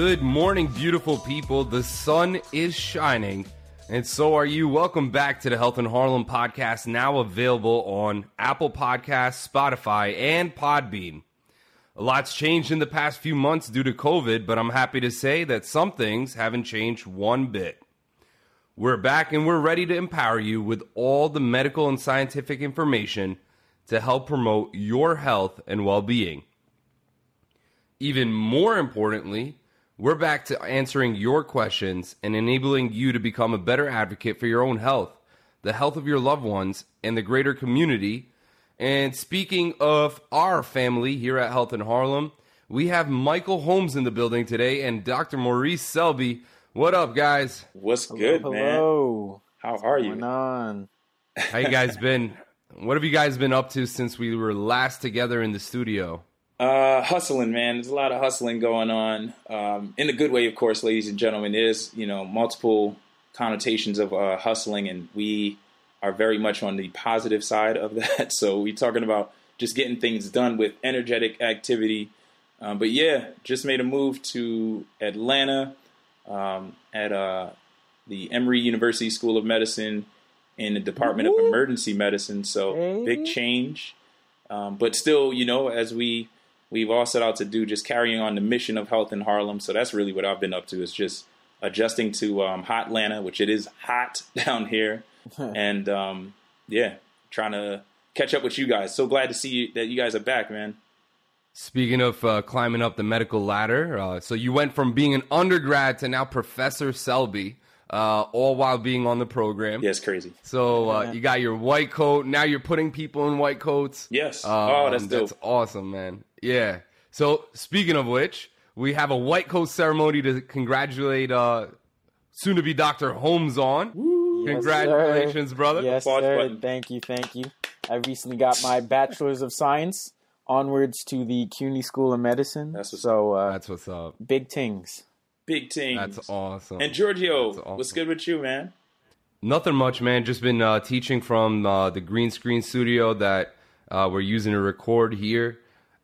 Good morning, beautiful people. The sun is shining, and so are you. Welcome back to the Health in Harlem podcast, now available on Apple Podcasts, Spotify, and Podbean. A lot's changed in the past few months due to COVID, but I'm happy to say that some things haven't changed one bit. We're back and we're ready to empower you with all the medical and scientific information to help promote your health and well being. Even more importantly, we're back to answering your questions and enabling you to become a better advocate for your own health, the health of your loved ones, and the greater community. And speaking of our family here at Health in Harlem, we have Michael Holmes in the building today and Dr. Maurice Selby. What up, guys? What's good, hello, man? Hello. How are What's you? going on? How you guys been? What have you guys been up to since we were last together in the studio? Uh, hustling, man. There's a lot of hustling going on. Um, in a good way, of course, ladies and gentlemen. There's you know multiple connotations of uh, hustling, and we are very much on the positive side of that. So we're talking about just getting things done with energetic activity. Um, but yeah, just made a move to Atlanta um, at uh, the Emory University School of Medicine in the Department of Emergency Medicine. So Hey. big change, um, but still, you know, as we we've all set out to do, just carrying on the mission of health in Harlem. So that's really what I've been up to. Is just adjusting to um, hot Atlanta, which it is hot down here, and um, yeah, trying to catch up with you guys. So glad to see you, that you guys are back, man. Speaking of uh, climbing up the medical ladder, uh, so you went from being an undergrad to now Professor Selby, uh, all while being on the program. Yeah, it's crazy. So uh, you got your white coat. Now you're putting people in white coats. Yes. Um, oh, that's dope. That's awesome, man. Yeah. So speaking of which, we have a white coat ceremony to congratulate uh, soon to be Dr. Holmes on. Congratulations, brother. Yes, Applause sir. button. Thank you, thank you. I recently got my Bachelor's of Science. Onwards to the CUNY School of Medicine. That's what's so uh, That's what's up. big things. Big team. That's awesome. And Giorgio, awesome. what's good with you, man? Nothing much, man. Just been uh, teaching from uh, the green screen studio that uh, we're using to record here.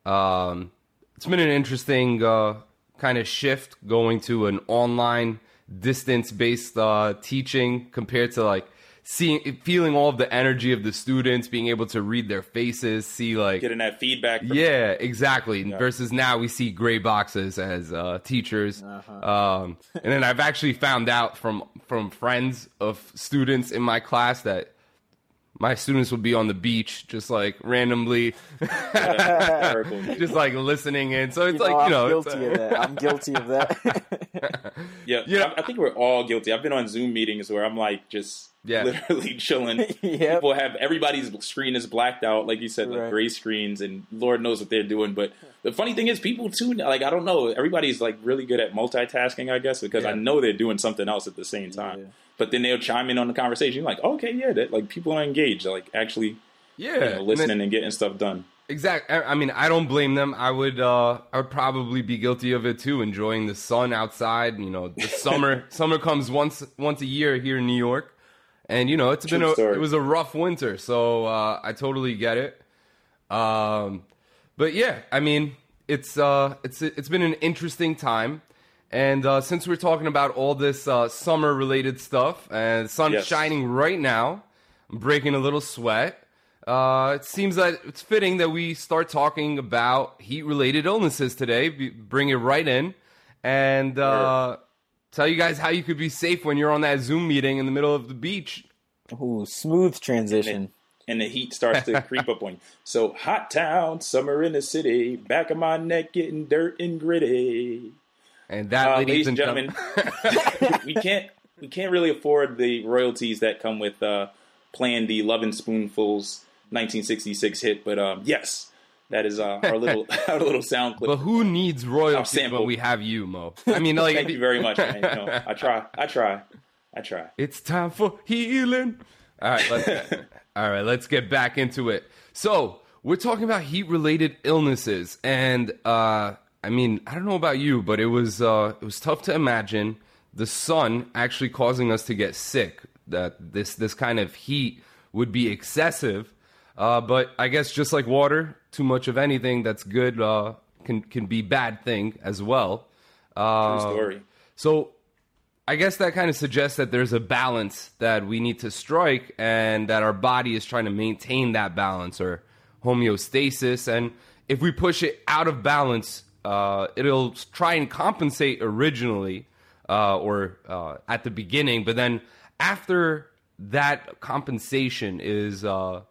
Um, it's been an interesting uh, kind of shift going to an online distance based uh, teaching compared to like seeing feeling all of the energy of the students being able to read their faces see like Getting that feedback. From, yeah, exactly. Versus now we see gray boxes as uh, teachers, um, and then I've actually found out from from friends of students in my class that my students would be on the beach just like randomly, just like listening in. So it's You know, like you I'm know, guilty of that. I'm guilty of that. Yeah, Yeah. I, I think we're all guilty. I've been on Zoom meetings where I'm like just Yeah. literally chilling. Yep. People have everybody's screen is blacked out, like you said, like gray screens, and Lord knows what they're doing. But the funny thing is, people too, like I don't know, everybody's like really good at multitasking, I guess, because Yeah. I know they're doing something else at the same time. Yeah. But then they'll chime in on the conversation, like, okay, yeah, that like people are engaged, like actually yeah, you know, And then- listening and getting stuff done. Exactly. I mean, I don't blame them. I would, uh, I would probably be guilty of it too. Enjoying the sun outside. You know, the summer. summer comes once once a year here in New York, and you know it's been a, story. it was a rough winter. So uh, I totally get it. Um, but yeah, I mean, it's uh, it's it's been an interesting time. And uh, since we're talking about all this uh, summer related stuff, and the sun's Yes. shining right now, I'm breaking a little sweat. Uh, it seems that it's fitting that we start talking about heat-related illnesses today. Be- bring it right in, and uh, tell you guys how you could be safe when you're on that Zoom meeting in the middle of the beach. Ooh, smooth transition. and the heat starts to creep up on you. So, hot town, summer in the city, back of my neck getting dirt and gritty. And that, Uh, ladies, ladies and gentlemen, we can't we can't really afford the royalties that come with uh, playing the Lovin' Spoonfuls 1966 hit. But um, yes, that is uh, our little our little sound clip. but who needs royalties when we have you, Mo? I mean, like, Thank you very much, man. You know, I try, I try, I try. It's time for healing. All right, let's, all right, let's get back into it. So we're talking about heat-related illnesses, and uh, I mean, I don't know about you, but it was uh, it was tough to imagine the sun actually causing us to get sick. That this this kind of heat would be excessive, uh, but I guess just like water, too much of anything that's good uh, can can be bad thing as well. True Uh, story. so I guess that kind of suggests that there's a balance that we need to strike and that our body is trying to maintain that balance or homeostasis. And if we push it out of balance, uh, it'll try and compensate originally uh, or uh, at the beginning. But then after that compensation is uh,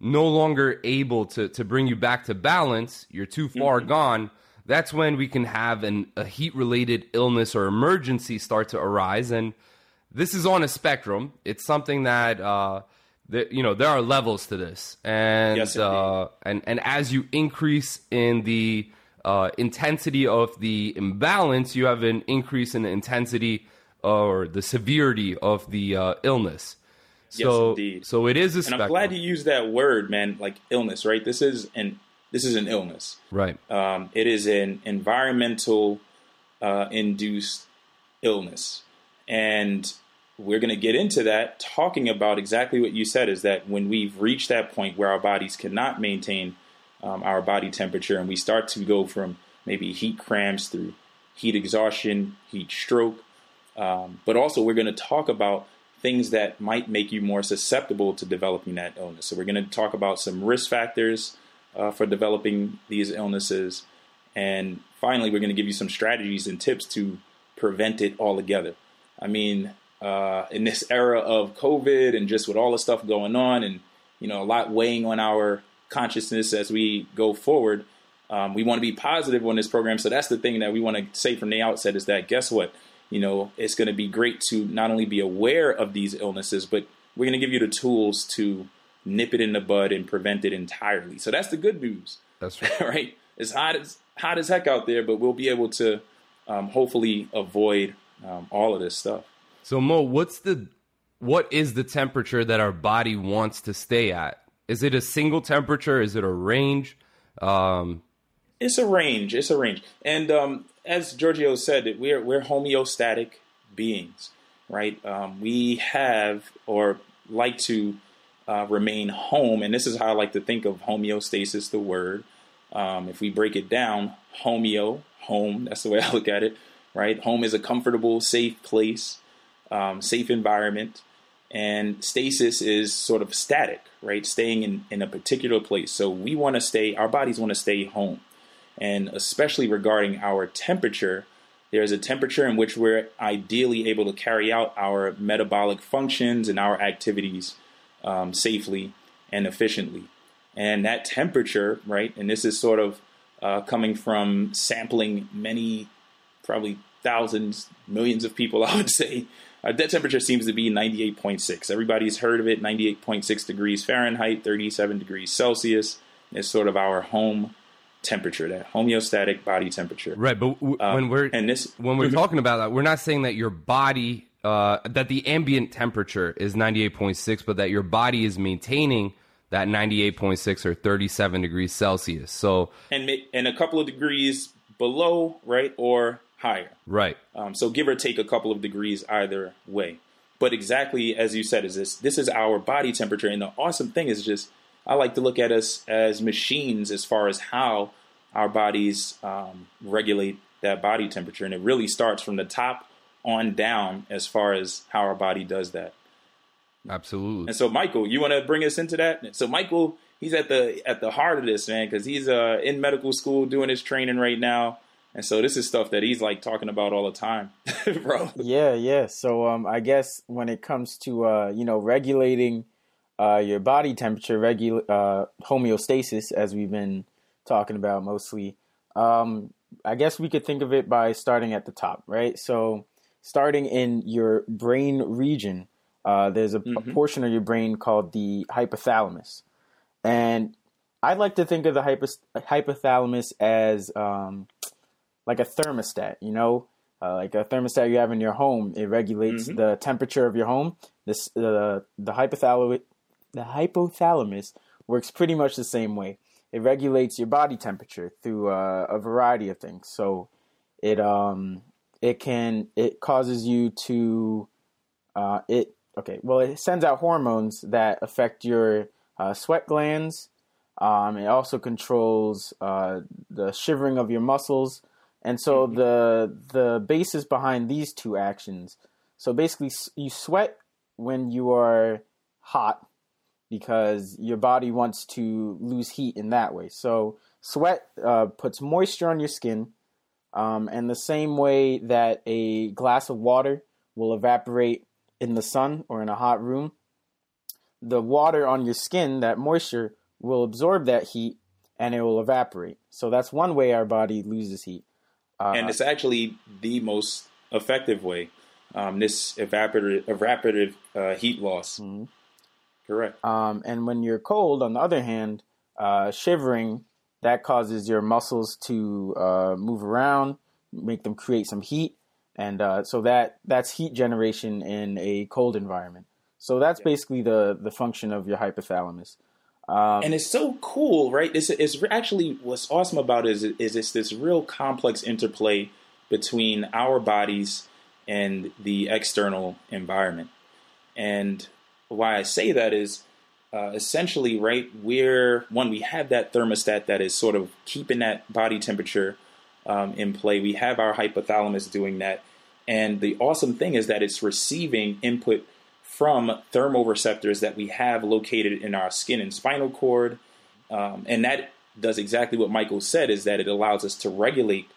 no longer able to, to bring you back to balance, you're too far gone, that's when we can have an, a heat related illness or emergency start to arise. And this is on a spectrum. It's something that, uh, that you know, there are levels to this. And, Yes, uh, and, and as you increase in the uh, intensity of the imbalance, you have an increase in the intensity or the severity of the uh, illness. Yes, So, indeed. so it is a And spectrum. I'm glad you used that word, man. Like illness, right? This is an this is an illness. right. Um, it is an environmental uh, induced illness. And we're going to get into that talking about exactly what you said is that when we've reached that point where our bodies cannot maintain um, our body temperature and we start to go from maybe heat cramps through heat exhaustion, heat stroke, um, but also we're going to talk about things that might make you more susceptible to developing that illness. So we're going to talk about some risk factors uh, for developing these illnesses. And finally, we're going to give you some strategies and tips to prevent it altogether. I mean, uh, in this era of COVID and just with all the stuff going on and, you know, a lot weighing on our consciousness as we go forward, um, we want to be positive on this program. So that's the thing that we want to say from the outset is that guess what? You know, it's going to be great to not only be aware of these illnesses, but we're going to give you the tools to nip it in the bud and prevent it entirely. So that's the good news That's right. right? It's hot as hot as heck out there, but we'll be able to um, hopefully avoid um, all of this stuff. So Mo, what's the what is the temperature that our body wants to stay at? Is it a single temperature? Is it a range? Um, It's a range. It's a range, and um, as Giorgio said, we're we're homeostatic beings, right? Um, we have or like to uh, remain home, and this is how I like to think of homeostasis, the word. Um, if we break it down, homeo, home, that's the way I look at it, right? Home is a comfortable, safe place, um, safe environment. And stasis is sort of static, right? Staying in, in a particular place. So we want to stay, our bodies want to stay home. And especially regarding our temperature, there's a temperature in which we're ideally able to carry out our metabolic functions and our activities um, safely and efficiently. And that temperature, right, and this is sort of uh, coming from sampling many, probably thousands, millions of people, I would say. Uh, that temperature seems to be 98.6. Everybody's heard of it 98.6 degrees Fahrenheit, 37 degrees Celsius is sort of our home temperature, that homeostatic body temperature. right, but w- when we're and this- when we're talking about that, we're not saying that your body uh, that the ambient temperature is ninety eight point six, but that your body is maintaining that ninety eight point six or thirty seven degrees Celsius. So And, and a couple of degrees below, right, or higher. right, Um, so give or take a couple of degrees either way. But exactly as you said, is this this is our body temperature, and the awesome thing is just I like to look at us as machines as far as how our bodies um, regulate that body temperature, and it really starts from the top on down as far as how our body does that. Absolutely. And so, Michael, you want to bring us into that? So, Michael, he's at the at the heart of this, man, because he's uh, in medical school doing his training right now, and so this is stuff that he's like talking about all the time, bro. Yeah, yeah. So, um, I guess when it comes to uh, you know, regulating uh, your body temperature, regu- uh, homeostasis, as we've been talking about mostly, um, I guess we could think of it by starting at the top, right? So, starting in your brain region uh, there's a, mm-hmm. a, portion of your brain called the hypothalamus, and I like to think of the hypothalamus as um, like a thermostat. You know, uh, like a thermostat you have in your home. It regulates mm-hmm. the temperature of your home. This uh, the hypothalamus the hypothalamus works pretty much the same way. It regulates your body temperature through uh, a variety of things. So it um it can it causes you to uh, it okay, well, it sends out hormones that affect your uh, sweat glands. Um, it also controls uh, the shivering of your muscles, and so mm-hmm. the the basis behind these two actions. So basically, you sweat when you are hot because your body wants to lose heat in that way. So sweat uh, puts moisture on your skin, um, and the same way that a glass of water will evaporate in the sun or in a hot room, the water on your skin, that moisture, will absorb that heat and it will evaporate. So that's one way our body loses heat. Uh, and it's actually the most effective way. Um, this evaporative, evaporative uh, heat loss. Mm-hmm. Correct. Um, and when you're cold, on the other hand, uh, shivering that causes your muscles to uh, move around, make them create some heat, and uh, so that that's heat generation in a cold environment. So that's yeah. basically the the function of your hypothalamus. Um, and it's so cool, right? It's, it's actually what's awesome about it is, is it's this real complex interplay between our bodies and the external environment. And why I say that is uh, essentially, right, we're one, we have that thermostat that is sort of keeping that body temperature um, in play. We have our hypothalamus doing that. And the awesome thing is that it's receiving input from thermoreceptors that we have located in our skin and spinal cord. Um, and that does exactly what Michael said is that it allows us to regulate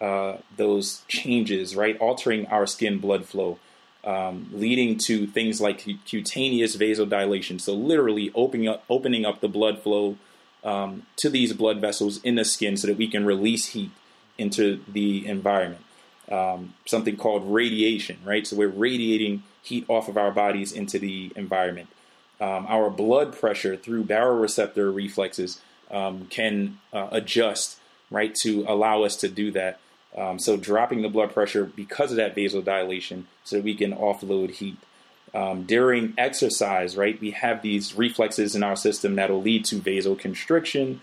uh, those changes, right? Altering our skin blood flow, um, leading to things like cutaneous vasodilation. So literally opening up, opening up the blood flow um, to these blood vessels in the skin so that we can release heat into the environment. Um, something called radiation, right? So we're radiating heat off of our bodies into the environment. Um, our blood pressure through baroreceptor reflexes um, can uh, adjust, right, to allow us to do that. Um, so dropping the blood pressure because of that vasodilation, so that we can offload heat. Um, during exercise, right, we have these reflexes in our system that'll lead to vasoconstriction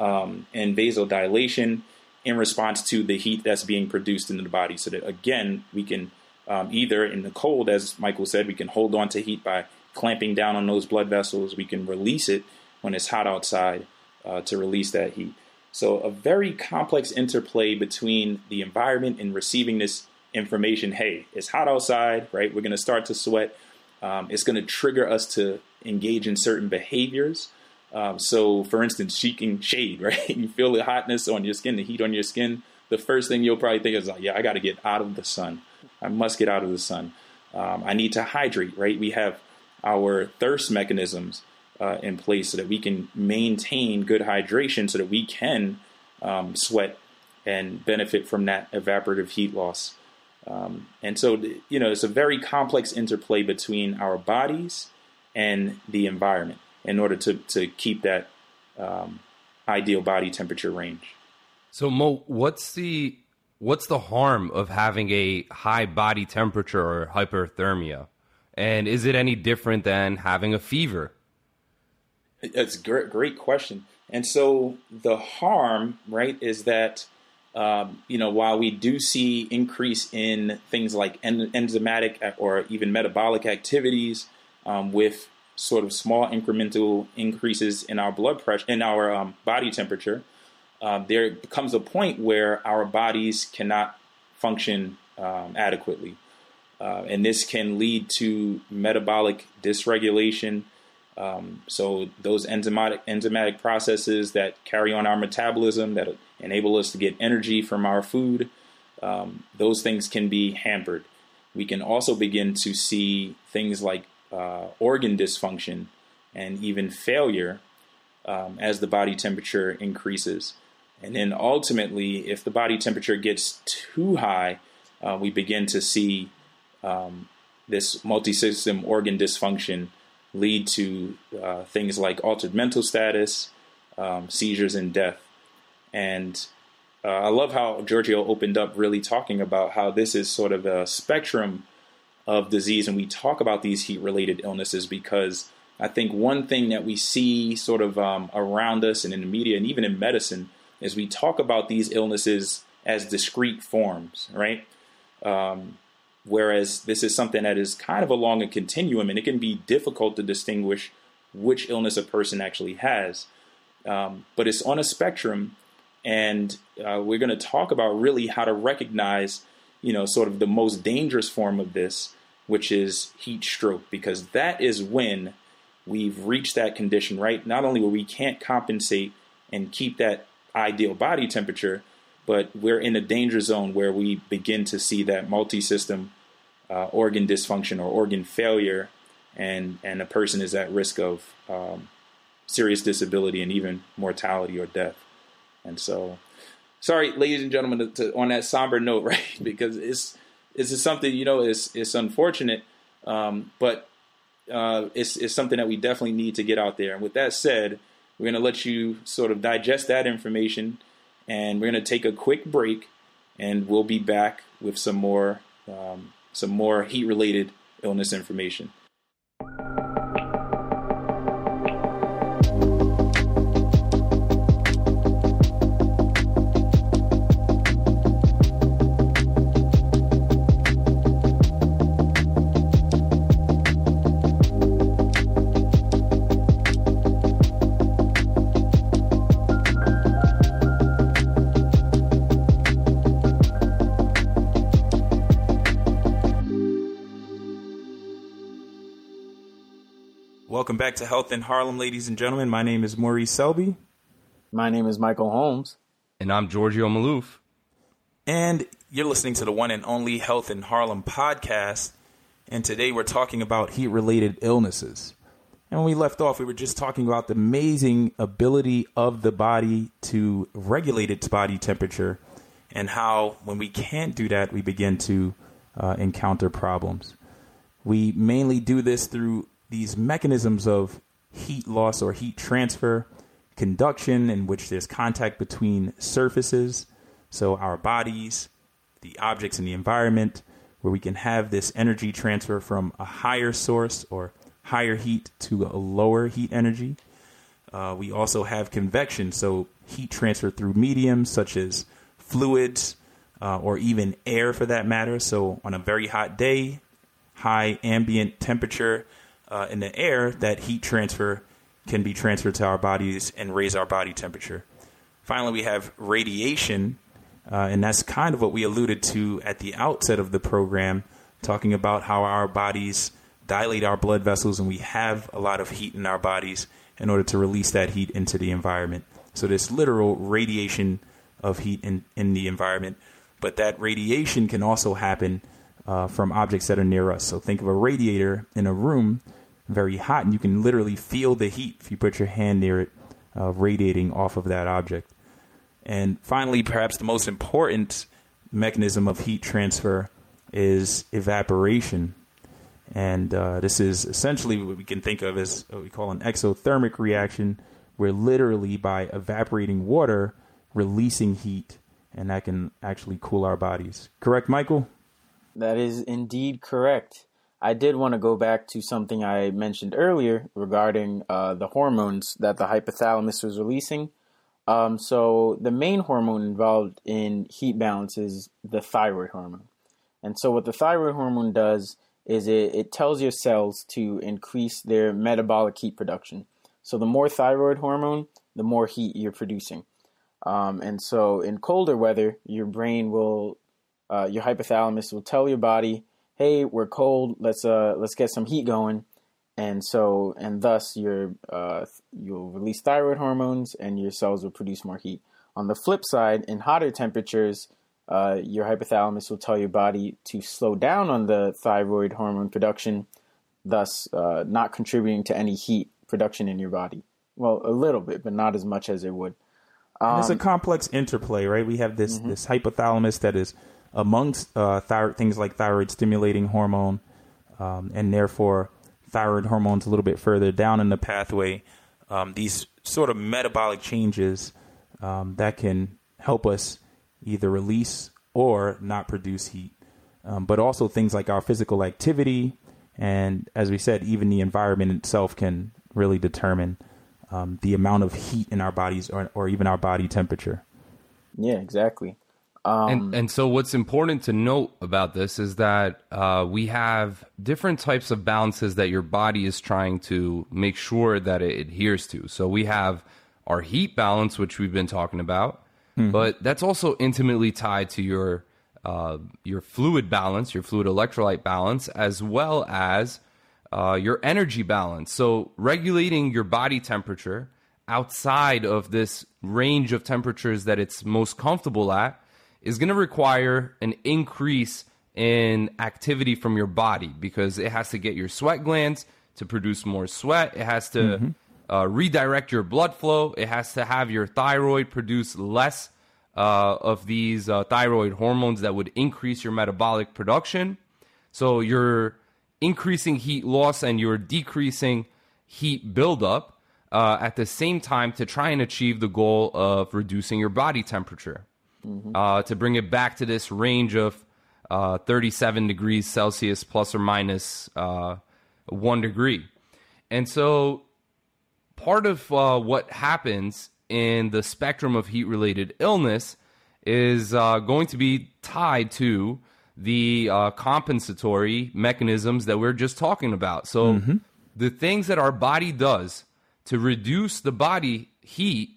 um, and vasodilation in response to the heat that's being produced in the body. So that again, we can um, either in the cold, as Michael said, we can hold on to heat by clamping down on those blood vessels. We can release it when it's hot outside uh, to release that heat. So a very complex interplay between the environment and receiving this information. Hey, it's hot outside, right? We're going to start to sweat. Um, it's going to trigger us to engage in certain behaviors. Um, so, for instance, seeking shade, right? you feel the hotness on your skin, the heat on your skin. The first thing you'll probably think is, like, yeah, I got to get out of the sun. I must get out of the sun. Um, I need to hydrate, right? We have our thirst mechanisms uh, in place so that we can maintain good hydration so that we can um, sweat and benefit from that evaporative heat loss. Um, and so, you know, it's a very complex interplay between our bodies and the environment in order to, to keep that um, ideal body temperature range. So Mo, what's the what's the harm of having a high body temperature or hyperthermia? And is it any different than having a fever? It's a great, great question. And so the harm, right, is that um, you know while we do see increase in things like en- enzymatic or even metabolic activities um, with sort of small incremental increases in our blood pressure, in our um, body temperature, uh, there becomes a point where our bodies cannot function um, adequately. uh, and this can lead to metabolic dysregulation. Um, so those enzymatic enzymatic processes that carry on our metabolism that enable us to get energy from our food, um, those things can be hampered. We can also begin to see things like uh, organ dysfunction and even failure um, as the body temperature increases. And then ultimately, if the body temperature gets too high, uh, we begin to see um, this multi-system organ dysfunction lead to uh, things like altered mental status, um, seizures, and death. And uh, I love how Giorgio opened up really talking about how this is sort of a spectrum of disease, and we talk about these heat-related illnesses because I think one thing that we see sort of um, around us and in the media and even in medicine is we talk about these illnesses as discrete forms, right? Um, whereas this is something that is kind of along a continuum and it can be difficult to distinguish which illness a person actually has. Um, but it's on a spectrum, and uh, we're going to talk about really how to recognize, you know, sort of the most dangerous form of this, which is heat stroke, because that is when we've reached that condition, right? Not only where we can't compensate and keep that ideal body temperature, but we're in a danger zone where we begin to see that multi-system uh, organ dysfunction or organ failure, and and a person is at risk of um, serious disability and even mortality or death. And so, sorry, ladies and gentlemen, to, to, on that somber note, right? Because it's is something you know it's it's unfortunate, um, but uh, it's, it's something that we definitely need to get out there. And with that said, we're going to let you sort of digest that information, and we're going to take a quick break, and we'll be back with some more um, some more heat related illness information. Welcome back to Health in Harlem, ladies and gentlemen. My name is Maurice Selby. My name is Michael Holmes. And I'm Giorgio Maloof. And you're listening to the one and only Health in Harlem podcast. And today we're talking about heat related illnesses. And when we left off, we were just talking about the amazing ability of the body to regulate its body temperature and how, when we can't do that, we begin to uh, encounter problems. We mainly do this through these mechanisms of heat loss or heat transfer, conduction, in which there's contact between surfaces, so our bodies, the objects in the environment, where we can have this energy transfer from a higher source or higher heat to a lower heat energy. Uh, we also have convection, so heat transfer through mediums such as fluids uh, or even air for that matter. So, on a very hot day, high ambient temperature, uh, in the air, that heat transfer can be transferred to our bodies and raise our body temperature. Finally, we have radiation, uh, and that's kind of what we alluded to at the outset of the program, talking about how our bodies dilate our blood vessels and we have a lot of heat in our bodies in order to release that heat into the environment. So, this literal radiation of heat in, in the environment, but that radiation can also happen uh, from objects that are near us. So think of a radiator in a room, very hot, and you can literally feel the heat if you put your hand near it, uh, radiating off of that object. And finally, perhaps the most important mechanism of heat transfer is evaporation. And uh, this is essentially what we can think of as what we call an exothermic reaction, where literally by evaporating water, releasing heat, and that can actually cool our bodies. Correct, Michael? That is indeed correct. I did want to go back to something I mentioned earlier regarding uh, the hormones that the hypothalamus was releasing. Um, so, the main hormone involved in heat balance is the thyroid hormone. And so, what the thyroid hormone does is it, it tells your cells to increase their metabolic heat production. So, the more thyroid hormone, the more heat you're producing. Um, and so, in colder weather, your brain will uh, your hypothalamus will tell your body hey, we're cold. Let's uh let's get some heat going, and so and thus your uh you'll release thyroid hormones and your cells will produce more heat. On the flip side, in hotter temperatures, uh, your hypothalamus will tell your body to slow down on the thyroid hormone production, thus uh, not contributing to any heat production in your body. Well, a little bit, but not as much as it would. Um, it's a complex interplay, right? We have this mm-hmm. this hypothalamus that is amongst uh, thyroid, things like thyroid stimulating hormone, um, and therefore thyroid hormones a little bit further down in the pathway. Um, these sort of metabolic changes um, that can help us either release or not produce heat. Um, but also things like our physical activity, and as we said, even the environment itself can really determine um, the amount of heat in our bodies or, or even our body temperature. Yeah, exactly. Um, and, and so, what's important to note about this is that uh, we have different types of balances that your body is trying to make sure that it adheres to. So, we have our heat balance, which we've been talking about, mm-hmm. but that's also intimately tied to your uh, your fluid balance, your fluid electrolyte balance, as well as uh, your energy balance. So, regulating your body temperature outside of this range of temperatures that it's most comfortable at is going to require an increase in activity from your body because it has to get your sweat glands to produce more sweat. It has to mm-hmm uh, redirect your blood flow. It has to have your thyroid produce less uh, of these uh, thyroid hormones that would increase your metabolic production. So you're increasing heat loss and you're decreasing heat buildup uh, at the same time to try and achieve the goal of reducing your body temperature. Mm-hmm. Uh, to bring it back to this range of uh, 37 degrees Celsius plus or minus one degree. And so part of uh, what happens in the spectrum of heat related illness is uh, going to be tied to the uh, compensatory mechanisms that we're just talking about. So, mm-hmm. the things that our body does to reduce the body heat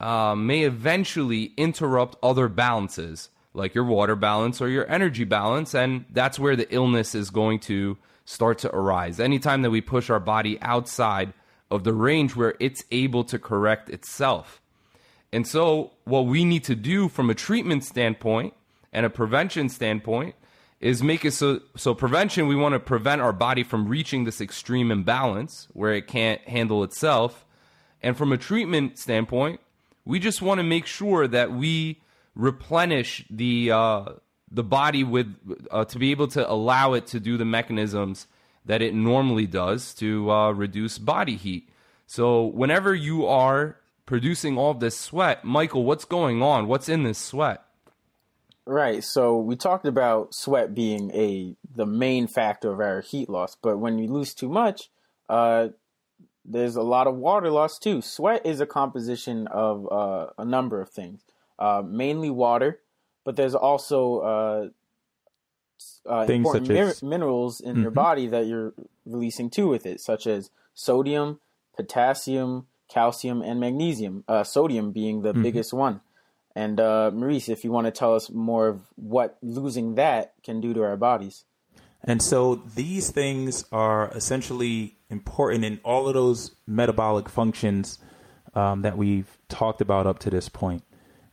uh, may eventually interrupt other balances, like your water balance or your energy balance. And that's where the illness is going to start to arise. Anytime that we push our body outside of the range where it's able to correct itself. And so, what we need to do from a treatment standpoint and a prevention standpoint is make it so so prevention we want to prevent our body from reaching this extreme imbalance where it can't handle itself and from a treatment standpoint we just want to make sure that we replenish the uh, the body with uh, to be able to allow it to do the mechanisms that it normally does to uh, reduce body heat. So, whenever you are producing all this sweat, Michael, what's going on? What's in this sweat? Right. So we talked about sweat being a the main factor of our heat loss, but when you lose too much, uh, there's a lot of water loss too. Sweat is a composition of uh, a number of things, uh, mainly water, but there's also uh, uh, important as... minerals in mm-hmm. your body that you're releasing too with it, such as sodium, potassium, calcium, and magnesium. Uh, sodium being the mm-hmm. biggest one. And uh, Maurice, if you want to tell us more of what losing that can do to our bodies. And so these things are essentially important in all of those metabolic functions um, that we've talked about up to this point.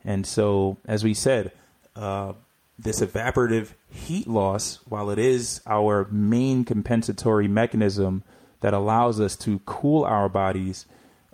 And so, as we said, uh, this evaporative heat loss, while it is our main compensatory mechanism that allows us to cool our bodies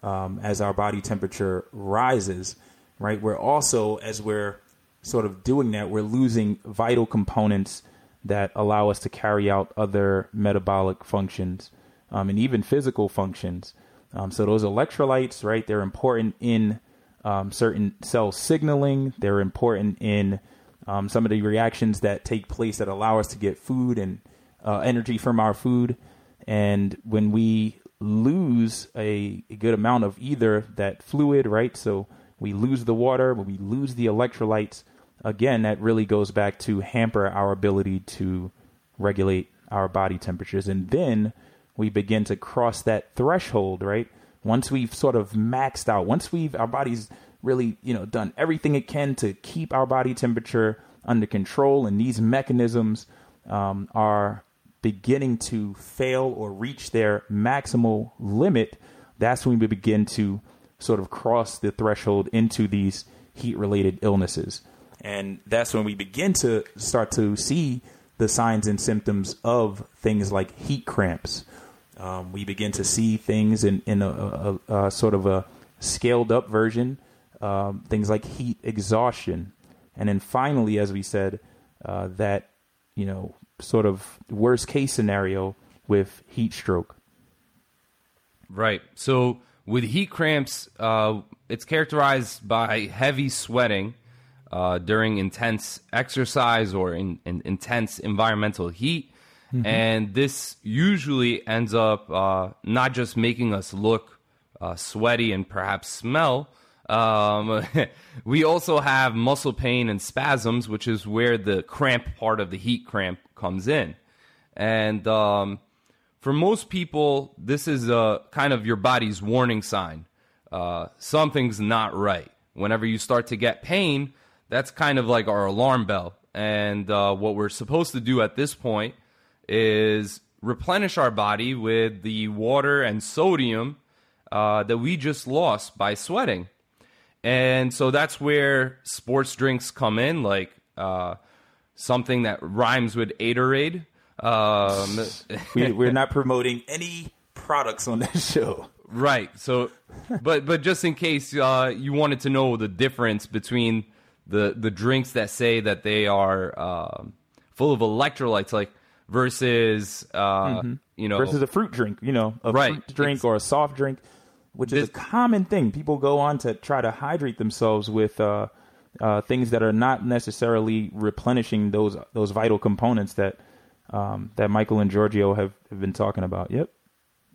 um, as our body temperature rises, right? We're also, as we're sort of doing that, we're losing vital components that allow us to carry out other metabolic functions um, and even physical functions. Um, so those electrolytes, right? They're important in um, certain cell signaling. They're important in um, some of the reactions that take place that allow us to get food and uh, energy from our food. And when we lose a, a, good amount of either that fluid, right? So we lose the water, we lose the electrolytes, again, that really goes back to hamper our ability to regulate our body temperatures. And then we begin to cross that threshold, right? Once we've sort of maxed out, once we've, our body's really, you know, done everything it can to keep our body temperature under control and these mechanisms um, are beginning to fail or reach their maximal limit, that's when we begin to sort of cross the threshold into these heat related illnesses. And that's when we begin to start to see the signs and symptoms of things like heat cramps. Um, we begin to see things in, in a, a, a sort of a scaled up version, um, things like heat exhaustion. And then finally, as we said, uh, that, you know, sort of worst case scenario with heat stroke. Right. So with heat cramps, uh, it's characterized by heavy sweating uh, during intense exercise or in, in intense environmental heat. Mm-hmm. And this usually ends up uh, not just making us look uh, sweaty and perhaps smell. Um, we also have muscle pain and spasms, which is where the cramp part of the heat cramp comes in. And um, for most people, this is a kind of your body's warning sign. Uh, something's not right. Whenever you start to get pain, that's kind of like our alarm bell. And uh, what we're supposed to do at this point is replenish our body with the water and sodium uh, that we just lost by sweating. And so that's where sports drinks come in, like uh, something that rhymes with Atorade. Um, we, we're not promoting any products on this show. Right. So, but but just in case uh, you wanted to know the difference between the the drinks that say that they are uh, full of electrolytes, like versus uh, mm-hmm. you know versus a fruit drink, you know, a right. fruit drink it's, or a soft drink, which this, is a common thing. People go on to try to hydrate themselves with uh, uh, things that are not necessarily replenishing those those vital components that um, that Michael and Giorgio have, have been talking about. Yep.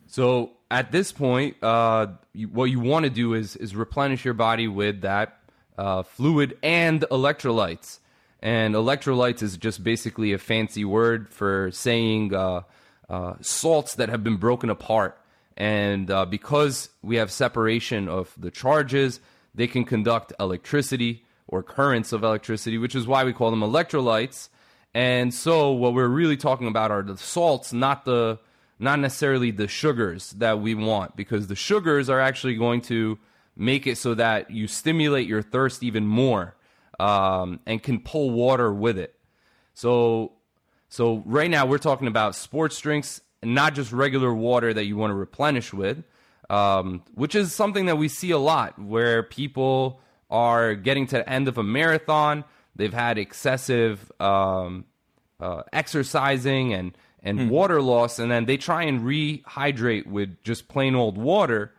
So at this point, uh, you, what you want to do is is replenish your body with that uh, fluid and electrolytes. And electrolytes is just basically a fancy word for saying uh, uh, salts that have been broken apart. And uh, because we have separation of the charges, they can conduct electricity or currents of electricity, which is why we call them electrolytes. And so, what we're really talking about are the salts, not the not necessarily the sugars that we want, because the sugars are actually going to make it so that you stimulate your thirst even more um, and can pull water with it. So, so right now we're talking about sports drinks, not just regular water that you want to replenish with, um, which is something that we see a lot where people are getting to the end of a marathon. They've had excessive um, uh, exercising and and hmm. water loss, and then they try and rehydrate with just plain old water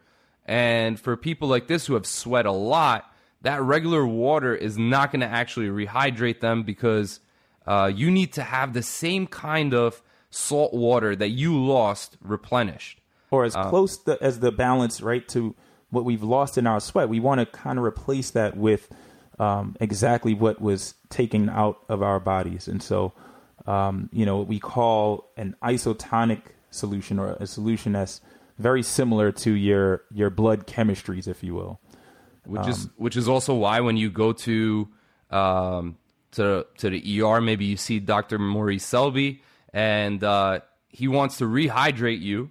and for people like this who have sweat a lot, that regular water is not going to actually rehydrate them because uh, you need to have the same kind of salt water that you lost replenished. Or as uh, close to, as the balance, right, to what we've lost in our sweat. We want to kind of replace that with um, exactly what was taken out of our bodies. And so, um, you know, what we call an isotonic solution or a solution that's very similar to your your blood chemistries, if you will. Which um, is which is also why when you go to um, to to the ER, maybe you see Dr. Maurice Selby, and uh, he wants to rehydrate you.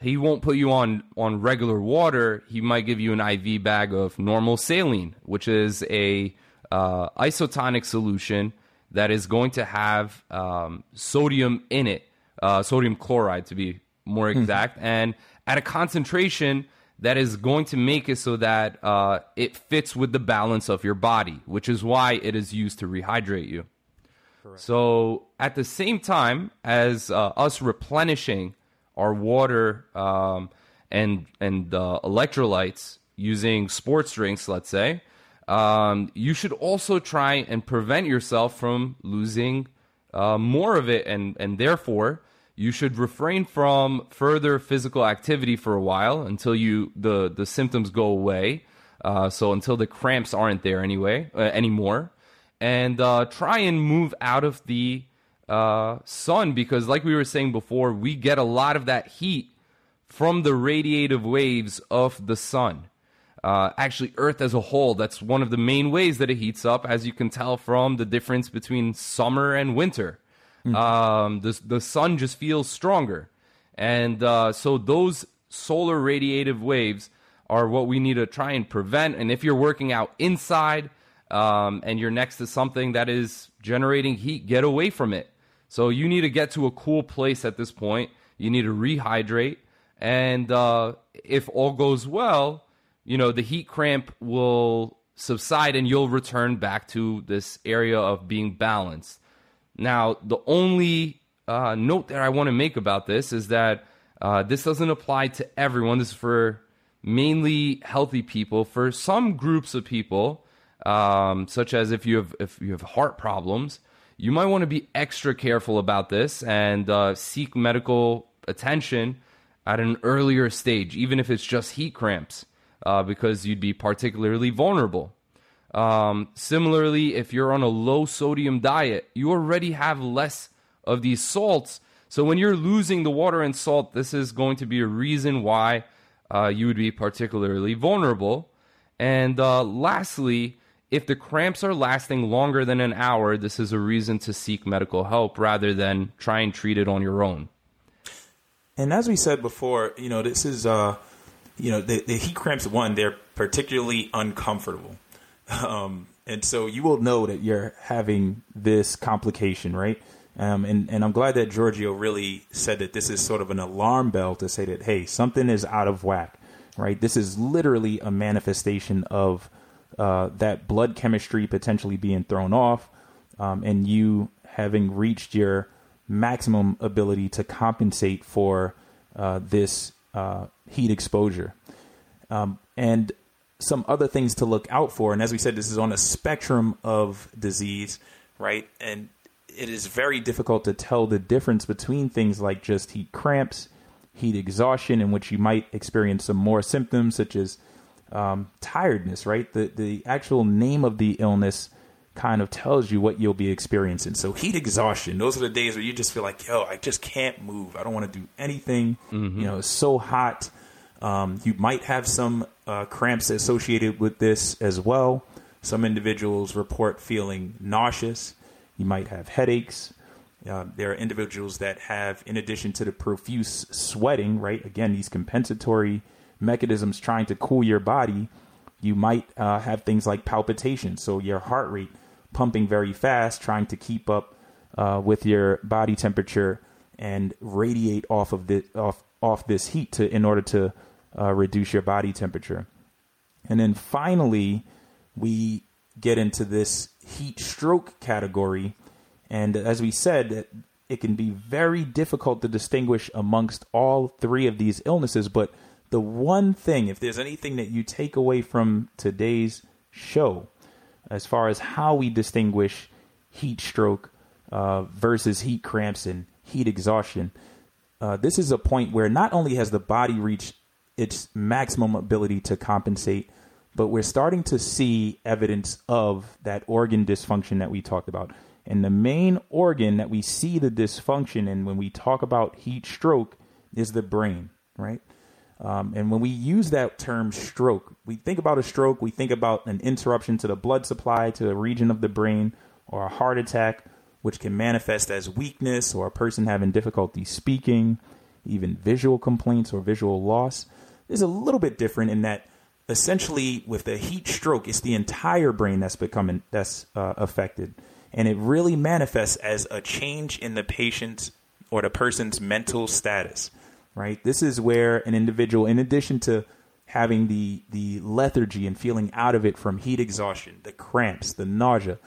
He won't put you on on regular water. He might give you an IV bag of normal saline, which is a uh, isotonic solution that is going to have um, sodium in it, uh, sodium chloride to be more hmm. exact, and at a concentration that is going to make it so that uh, it fits with the balance of your body, which is why it is used to rehydrate you. Correct. So, at the same time as uh, us replenishing our water um, and and uh, electrolytes using sports drinks, let's say, um, you should also try and prevent yourself from losing uh, more of it, and and therefore you should refrain from further physical activity for a while until you the the symptoms go away. Uh, so until the cramps aren't there anyway uh, anymore, and uh, try and move out of the uh, sun because, like we were saying before, we get a lot of that heat from the radiative waves of the sun. Uh, actually, Earth as a whole, that's one of the main ways that it heats up, as you can tell from the difference between summer and winter. Um, the the sun just feels stronger, and uh, so those solar radiative waves are what we need to try and prevent. And if you're working out inside um, and you're next to something that is generating heat, get away from it. So you need to get to a cool place at this point. You need to rehydrate, and uh, if all goes well, you know the heat cramp will subside and you'll return back to this area of being balanced. Now, the only uh, note that I want to make about this is that uh, this doesn't apply to everyone. This is for mainly healthy people. For some groups of people, um, such as if you have if you have heart problems, you might want to be extra careful about this and uh, seek medical attention at an earlier stage, even if it's just heat cramps uh, because you'd be particularly vulnerable. Um, similarly, if you're on a low sodium diet, you already have less of these salts. So when you're losing the water and salt, this is going to be a reason why uh, you would be particularly vulnerable. And uh, lastly, if the cramps are lasting longer than an hour, this is a reason to seek medical help rather than try and treat it on your own. And as we said before, you know, this is uh, you know, the, the heat cramps, one, they're particularly uncomfortable. Um, and so you will know that you're having this complication, right? Um, and, and I'm glad that Giorgio really said that this is sort of an alarm bell to say that, hey, something is out of whack, right? This is literally a manifestation of uh, that blood chemistry potentially being thrown off um, and you having reached your maximum ability to compensate for uh, this uh, heat exposure. Um, and some other things to look out for. And as we said, this is on a spectrum of disease, right? And it is very difficult to tell the difference between things like just heat cramps, heat exhaustion, in which you might experience some more symptoms such as um, tiredness, right? The the actual name of the illness kind of tells you what you'll be experiencing. So heat exhaustion, those are the days where you just feel like, yo, I just can't move. I don't want to do anything. Mm-hmm. You know, it's so hot. Um, you might have some uh, cramps associated with this as well. Some individuals report feeling nauseous. You might have headaches. Uh, there are individuals that have, in addition to the profuse sweating, right? Again, these compensatory mechanisms trying to cool your body. You might uh, have things like palpitations, so your heart rate pumping very fast, trying to keep up uh, with your body temperature and radiate off of the off off this heat to in order to uh, reduce your body temperature. And then finally, we get into this heat stroke category. And as we said, it can be very difficult to distinguish amongst all three of these illnesses. But the one thing, if there's anything that you take away from today's show, as far as how we distinguish heat stroke uh, versus heat cramps and heat exhaustion, uh, this is a point where not only has the body reached its maximum ability to compensate, but we're starting to see evidence of that organ dysfunction that we talked about. And the main organ that we see the dysfunction in when we talk about heat stroke is the brain, right? Um, and when we use that term stroke, we think about a stroke, we think about an interruption to the blood supply to a region of the brain or a heart attack, which can manifest as weakness or a person having difficulty speaking, even visual complaints or visual loss is a little bit different in that essentially with the heat stroke, it's the entire brain that's becoming that's uh, affected, and it really manifests as a change in the patient's or the person's mental status. Right. This is where an individual, in addition to having the the lethargy and feeling out of it from heat exhaustion, the cramps, the nausea,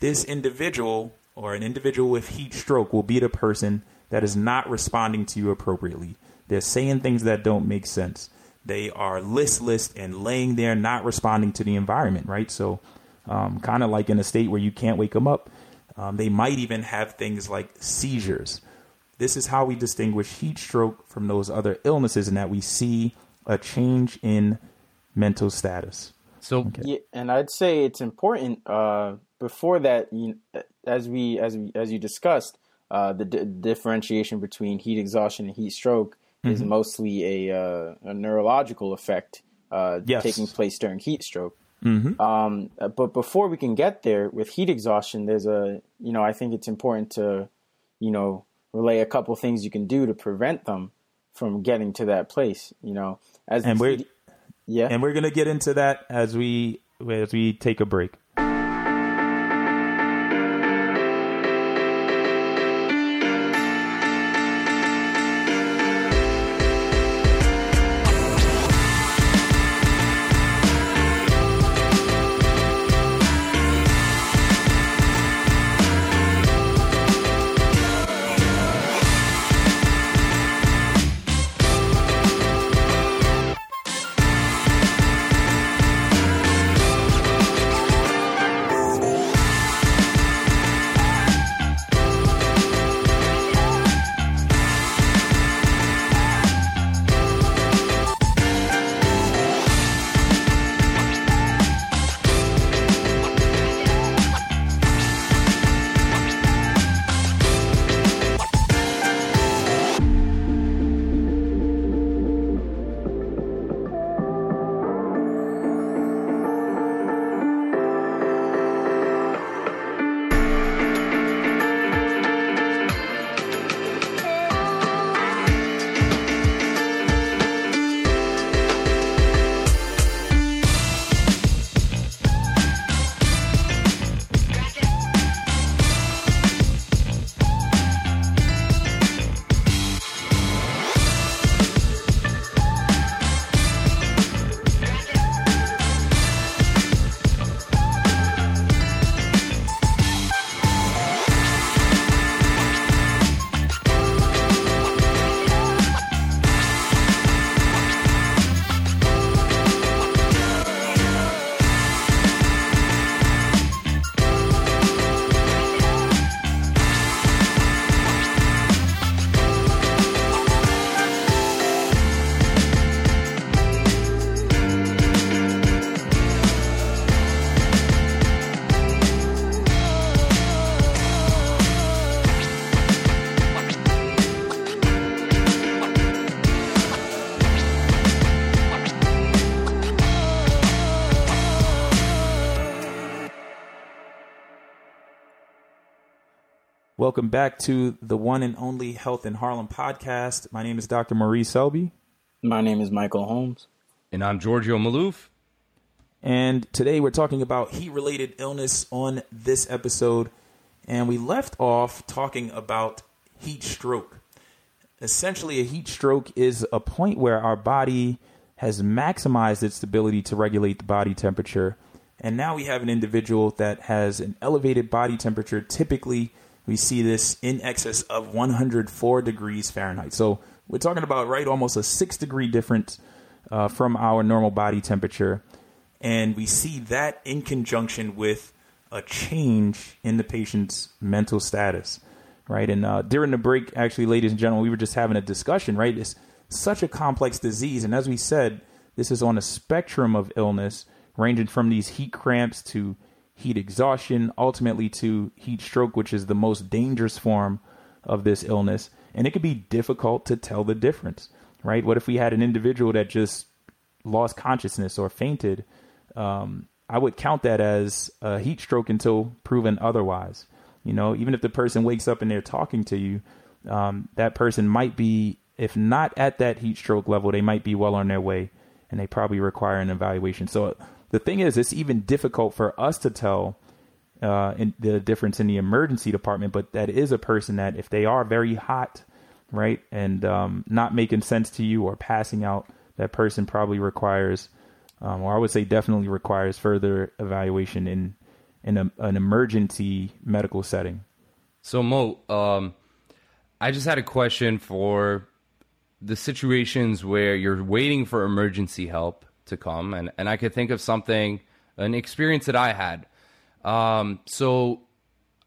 this individual or an individual with heat stroke will be the person that is not responding to you appropriately. They're saying things that don't make sense. They are listless and laying there, not responding to the environment, right? So, um, kind of like in a state where you can't wake them up. Um, they might even have things like seizures. This is how we distinguish heat stroke from those other illnesses, and that we see a change in mental status. So, okay. yeah, and I'd say it's important. Uh, before that, you, as we as we as you discussed, uh, the d- differentiation between heat exhaustion and heat stroke mm-hmm. is mostly a, uh, a neurological effect uh, yes. taking place during heat stroke. Mm-hmm. Um, but before we can get there with heat exhaustion, there's a you know I think it's important to you know, relay a couple things you can do to prevent them from getting to that place. You know, as And we're yeah, and we're gonna get into that as we as we take a break. Welcome back to the one and only Health in Harlem podcast. My name is Dr. Maurice Selby, my name is Michael Holmes. And I'm Giorgio Malouf. and today we're talking about heat related illness on this episode. And we left off talking about heat stroke. Essentially, a heat stroke is a point where our body has maximized its ability to regulate the body temperature. And now we have an individual that has an elevated body temperature. Typically, we see this in excess of 104 degrees Fahrenheit. So we're talking about right almost a six degree difference uh, from our normal body temperature. And we see that in conjunction with a change in the patient's mental status, right? And uh, during the break, actually, ladies and gentlemen, we were just having a discussion, right? It's such a complex disease. And as we said, this is on a spectrum of illness, ranging from these heat cramps to heat exhaustion, ultimately to heat stroke, which is the most dangerous form of this illness. And it could be difficult to tell the difference, right? What if we had an individual that just lost consciousness or fainted? Um, I would count that as a heat stroke until proven otherwise. You know, even if the person wakes up and they're talking to you, um, that person might be, if not at that heat stroke level, they might be well on their way and they probably require an evaluation. So the thing is, it's even difficult for us to tell uh, in the difference in the emergency department, but that is a person that if they are very hot, right, and um, not making sense to you or passing out, that person probably requires, um, or I would say definitely requires further evaluation in in a, an emergency medical setting. So Mo, um, I just had a question for the situations where you're waiting for emergency help to come, and and I could think of something, an experience that I had. Um, so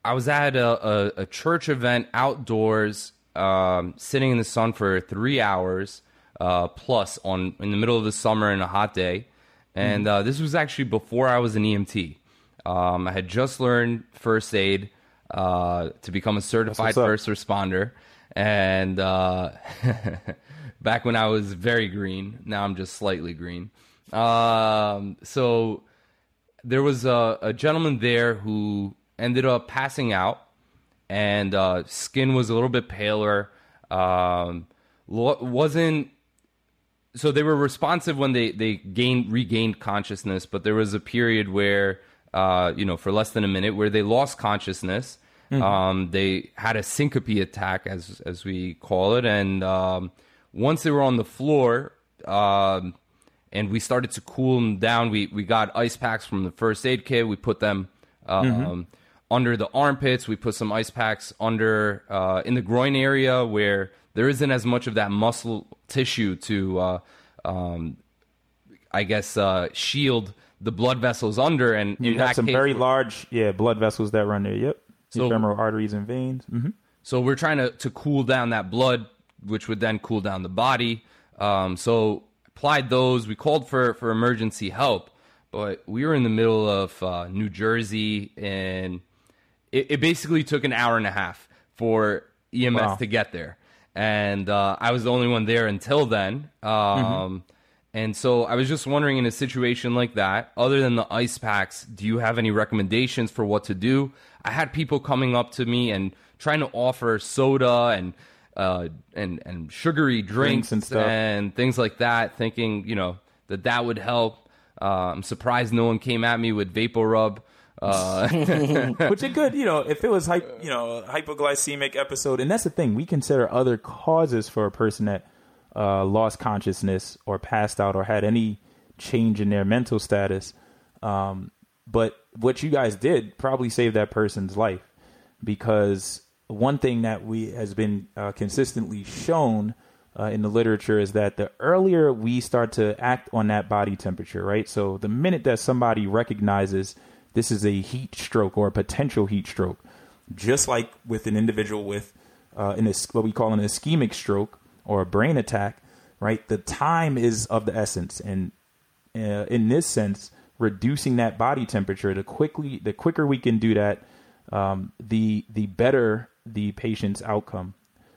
I was at a, a, a church event outdoors, um, sitting in the sun for three hours uh, plus on in the middle of the summer in a hot day, and uh, this was actually before I was an EMT. Um, I had just learned first aid uh, to become a certified first responder, and uh, back when I was very green, now I'm just slightly green. Um, so there was a, a gentleman there who ended up passing out and uh, skin was a little bit paler. Um, wasn't so they were responsive when they they gained regained consciousness, but there was a period where uh, you know for less than a minute where they lost consciousness. Um, they had a syncope attack, as as we call it, and um, once they were on the floor, um, and we started to cool them down. We we got ice packs from the first aid kit. We put them um, under the armpits. We put some ice packs under uh, in the groin area where there isn't as much of that muscle tissue to, uh, um, I guess, uh, shield the blood vessels under. And You have some case, very large, yeah, blood vessels that run there. Yep. So- femoral arteries and veins. hmm So we're trying to, to cool down that blood, which would then cool down the body. Um, so applied those. We called for, for emergency help, but we were in the middle of uh, New Jersey, and it, it basically took an hour and a half for EMS Wow. to get there. And uh, I was the only one there until then. Um, And so I was just wondering in a situation like that, other than the ice packs, do you have any recommendations for what to do? I had people coming up to me and trying to offer soda and uh, and and sugary drinks, Drinks and stuff. and things like that, thinking you know that that would help. Uh, I'm surprised no one came at me with vapor rub. Uh, Which it could, you know, if it was, you know, hypoglycemic episode, and that's the thing, we consider other causes for a person that uh, lost consciousness or passed out or had any change in their mental status. Um, but what you guys did probably saved that person's life because one thing that we has been uh, consistently shown uh, in the literature is that the earlier we start to act on that body temperature, right? So the minute that somebody recognizes this is a heat stroke or a potential heat stroke, just like with an individual with uh, what we call an ischemic stroke or a brain attack, right? The time is of the essence, and uh, in this sense, reducing that body temperature, the quickly the quicker we can do that, um, the the better the patient's outcome,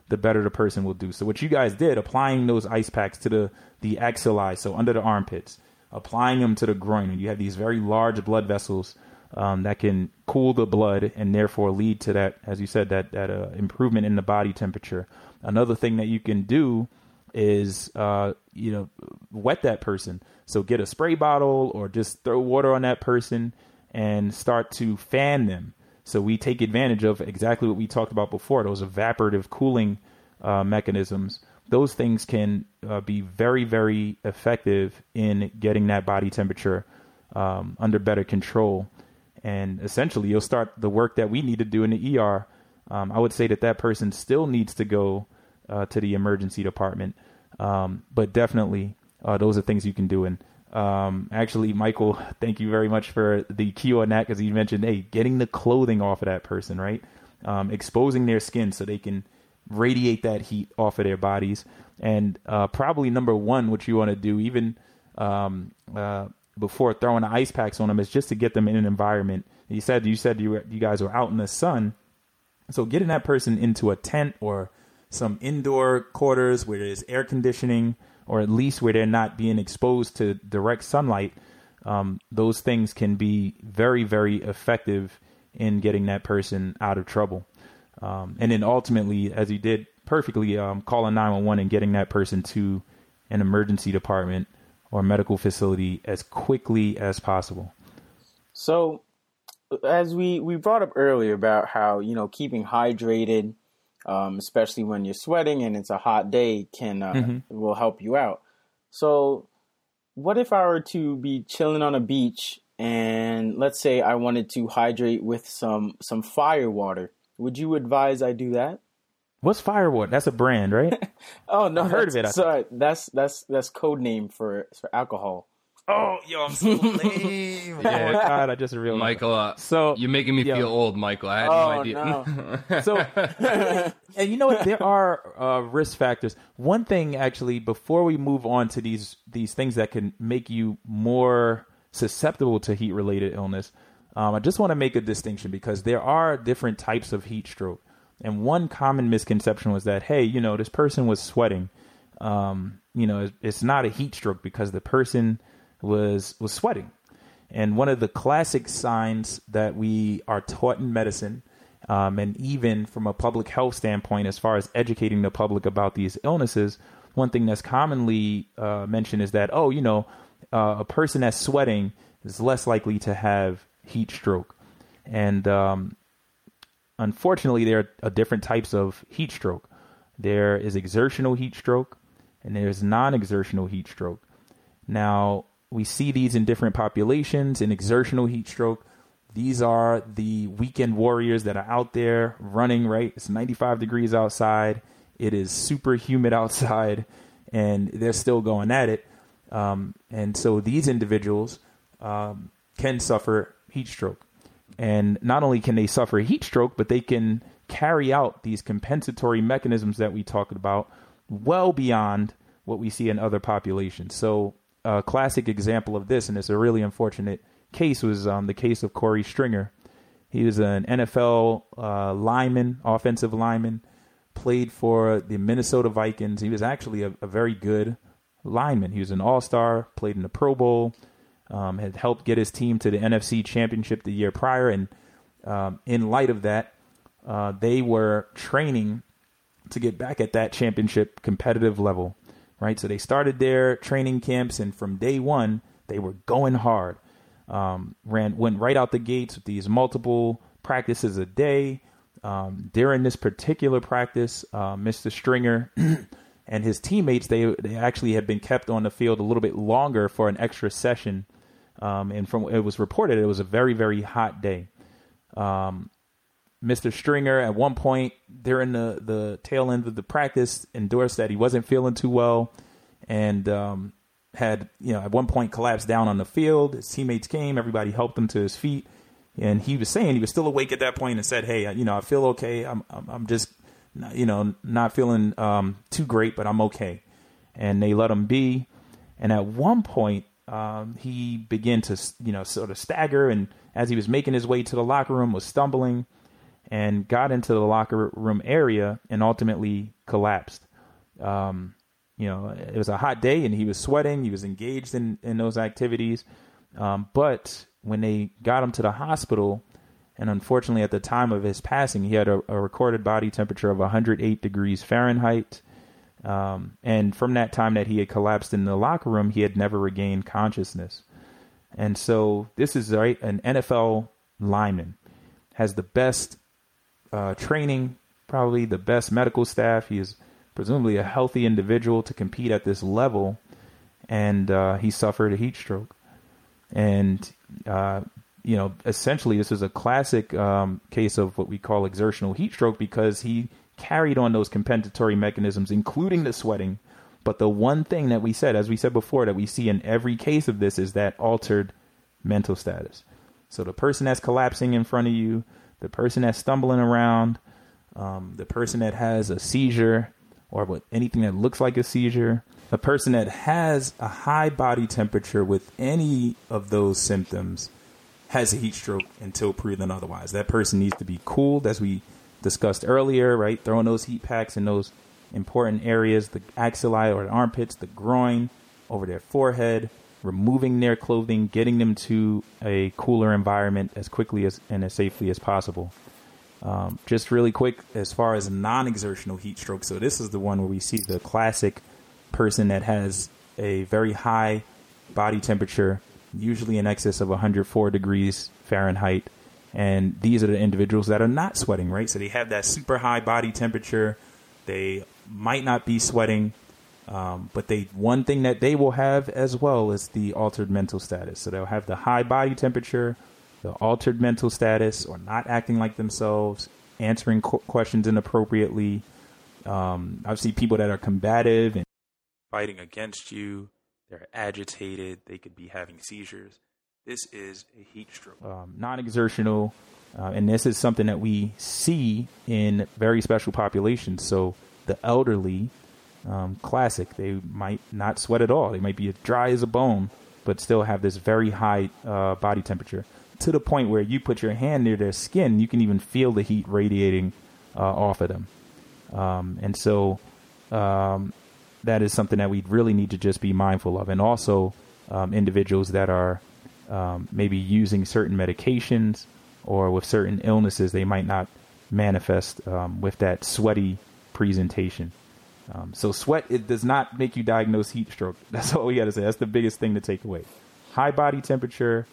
the better the person will do. So what you guys did, applying those ice packs to the the axillae, so under the armpits, applying them to the groin, and you have these very large blood vessels um, that can cool the blood and therefore lead to that, as you said, that that uh, improvement in the body temperature. Another thing that you can do is uh, you know wet that person. So get a spray bottle or just throw water on that person and start to fan them. So we take advantage of exactly what we talked about before, those evaporative cooling uh, mechanisms. Those things can uh, be very, very effective in getting that body temperature um, under better control. And essentially, you'll start the work that we need to do in the ER. Um, I would say that that person still needs to go uh, to the emergency department, um, but definitely uh, those are things you can do. And um, actually, Michael, thank you very much for the key on that because you mentioned, hey, getting the clothing off of that person, right? Um, exposing their skin so they can radiate that heat off of their bodies. And uh, probably number one, what you want to do, even um, uh, before throwing the ice packs on them, is just to get them in an environment. You said you said you were, you guys were out in the sun, so getting that person into a tent or some indoor quarters where there's air conditioning, or at least where they're not being exposed to direct sunlight, um, those things can be very, very effective in getting that person out of trouble. Um, and then ultimately, as you did perfectly, um, calling 911 and getting that person to an emergency department or medical facility as quickly as possible. So, as we we brought up earlier about how you know keeping hydrated, um, especially when you're sweating and it's a hot day, can uh, will help you out. So, what if I were to be chilling on a beach and let's say I wanted to hydrate with some some fire water? Would you advise I do that? What's Firewood? That's a brand, right? Oh no, I've heard of it, I Sorry, that's that's that's code name for for alcohol. Oh, yo, I'm so lame. oh my god, I just realized. Michael, uh, So you're making me yeah. feel old, Michael. I had Oh no idea. no. So, and you know what? There are uh, risk factors. One thing, actually, before we move on to these these things that can make you more susceptible to heat related illness, um, I just want to make a distinction because there are different types of heat stroke. And one common misconception was that, hey, you know, this person was sweating. Um, you know, it's, it's not a heat stroke because the person was was sweating. And one of the classic signs that we are taught in medicine Um, and even from a public health standpoint, as far as educating the public about these illnesses, one thing that's commonly uh, mentioned is that, oh, you know, uh, a person that's sweating is less likely to have heat stroke. And um, unfortunately, there are different types of heat stroke. There is exertional heat stroke, and there's non exertional heat stroke. Now, we see these in different populations. In exertional heat stroke, these are the weekend warriors that are out there running, right? It's 95 degrees outside. It is super humid outside, and they're still going at it. Um, and so these individuals um, can suffer heat stroke. And not only can they suffer heat stroke, but they can carry out these compensatory mechanisms that we talked about well beyond what we see in other populations. So, a classic example of this, and it's a really unfortunate case, was um, the case of Corey Stringer. He was an NFL uh, lineman, offensive lineman, played for the Minnesota Vikings. He was actually a, a very good lineman. He was an all star, played in the Pro Bowl, um, had helped get his team to the NFC Championship the year prior. And um, in light of that, uh, they were training to get back at that championship competitive level, right? So they started their training camps, and from day one, they were going hard. Um, ran went right out the gates with these multiple practices a day. Um, during this particular practice, uh, Mr. Stringer and his teammates they they actually had been kept on the field a little bit longer for an extra session. Um, and from it was reported, it was a very very hot day. Um, Mr. Stringer at one point during the, the tail end of the practice endorsed that he wasn't feeling too well and um, had, you know, at one point collapsed down on the field. His teammates came, everybody helped him to his feet. And he was saying he was still awake at that point and said, Hey, you know, I feel okay. I'm, I'm, I'm just, you know, not feeling um, too great, but I'm okay. And they let him be. And at one point, um, he began to, you know, sort of stagger. And as he was making his way to the locker room, was stumbling and got into the locker room area and ultimately collapsed. Um, you know, it was a hot day and he was sweating. He was engaged in, in those activities. Um, but when they got him to the hospital, and unfortunately at the time of his passing, he had a, a recorded body temperature of 108 degrees Fahrenheit. Um, and from that time that he had collapsed in the locker room, he had never regained consciousness. And so this is right an NFL lineman has the best uh, training, probably the best medical staff. He is presumably a healthy individual to compete at this level, and uh, he suffered a heat stroke. And uh, you know, essentially, this is a classic um, case of what we call exertional heat stroke because he carried on those compensatory mechanisms, including the sweating. But the one thing that we said, as we said before, that we see in every case of this is that altered mental status. So the person that's collapsing in front of you, the person that's stumbling around, um, the person that has a seizure or what anything that looks like a seizure, a person that has a high body temperature with any of those symptoms has a heat stroke until proven otherwise. That person needs to be cooled, as we discussed earlier, right? Throwing those heat packs in those important areas, the axilla or the armpits, the groin, over their forehead, removing their clothing, getting them to a cooler environment as quickly as and as safely as possible. Um, just really quick, as far as non-exertional heat stroke, so this is the one where we see the classic person that has a very high body temperature, usually in excess of 104 degrees Fahrenheit, and these are the individuals that are not sweating, right? So they have that super high body temperature. They might not be sweating, um, but they one thing that they will have as well is the altered mental status. So they'll have the high body temperature, the altered mental status, or not acting like themselves, answering qu- questions inappropriately. Um, I've seen people that are combative and fighting against you. They're agitated. They could be having seizures. This is a heat stroke. Um, non-exertional, uh, and this is something that we see in very special populations. So the elderly um, classic. They might not sweat at all. They might be as dry as a bone, but still have this very high uh, body temperature to the point where you put your hand near their skin, you can even feel the heat radiating uh, off of them. Um, and so um, that is something that we really need to just be mindful of. And also um, individuals that are um, maybe using certain medications or with certain illnesses, they might not manifest um, with that sweaty presentation. Um, so sweat it does not make you diagnose heat stroke. That's all we got to say. That's the biggest thing to take away. High body temperature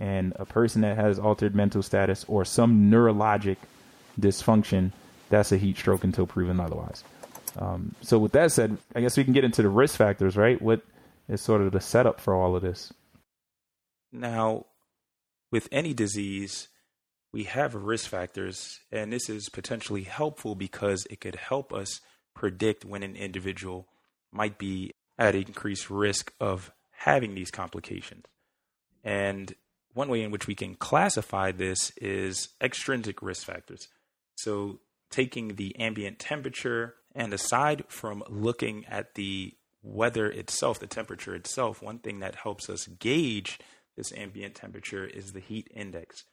and a person that has altered mental status or some neurologic dysfunction, that's a heat stroke until proven otherwise. Um, so with that said, I guess we can get into the risk factors, right? What is sort of the setup for all of this? Now, with any disease, we have risk factors, and this is potentially helpful because it could help us predict when an individual might be at increased risk of having these complications. And one way in which we can classify this is extrinsic risk factors. So, taking the ambient temperature, and aside from looking at the weather itself, the temperature itself, one thing that helps us gauge this ambient temperature is the heat index.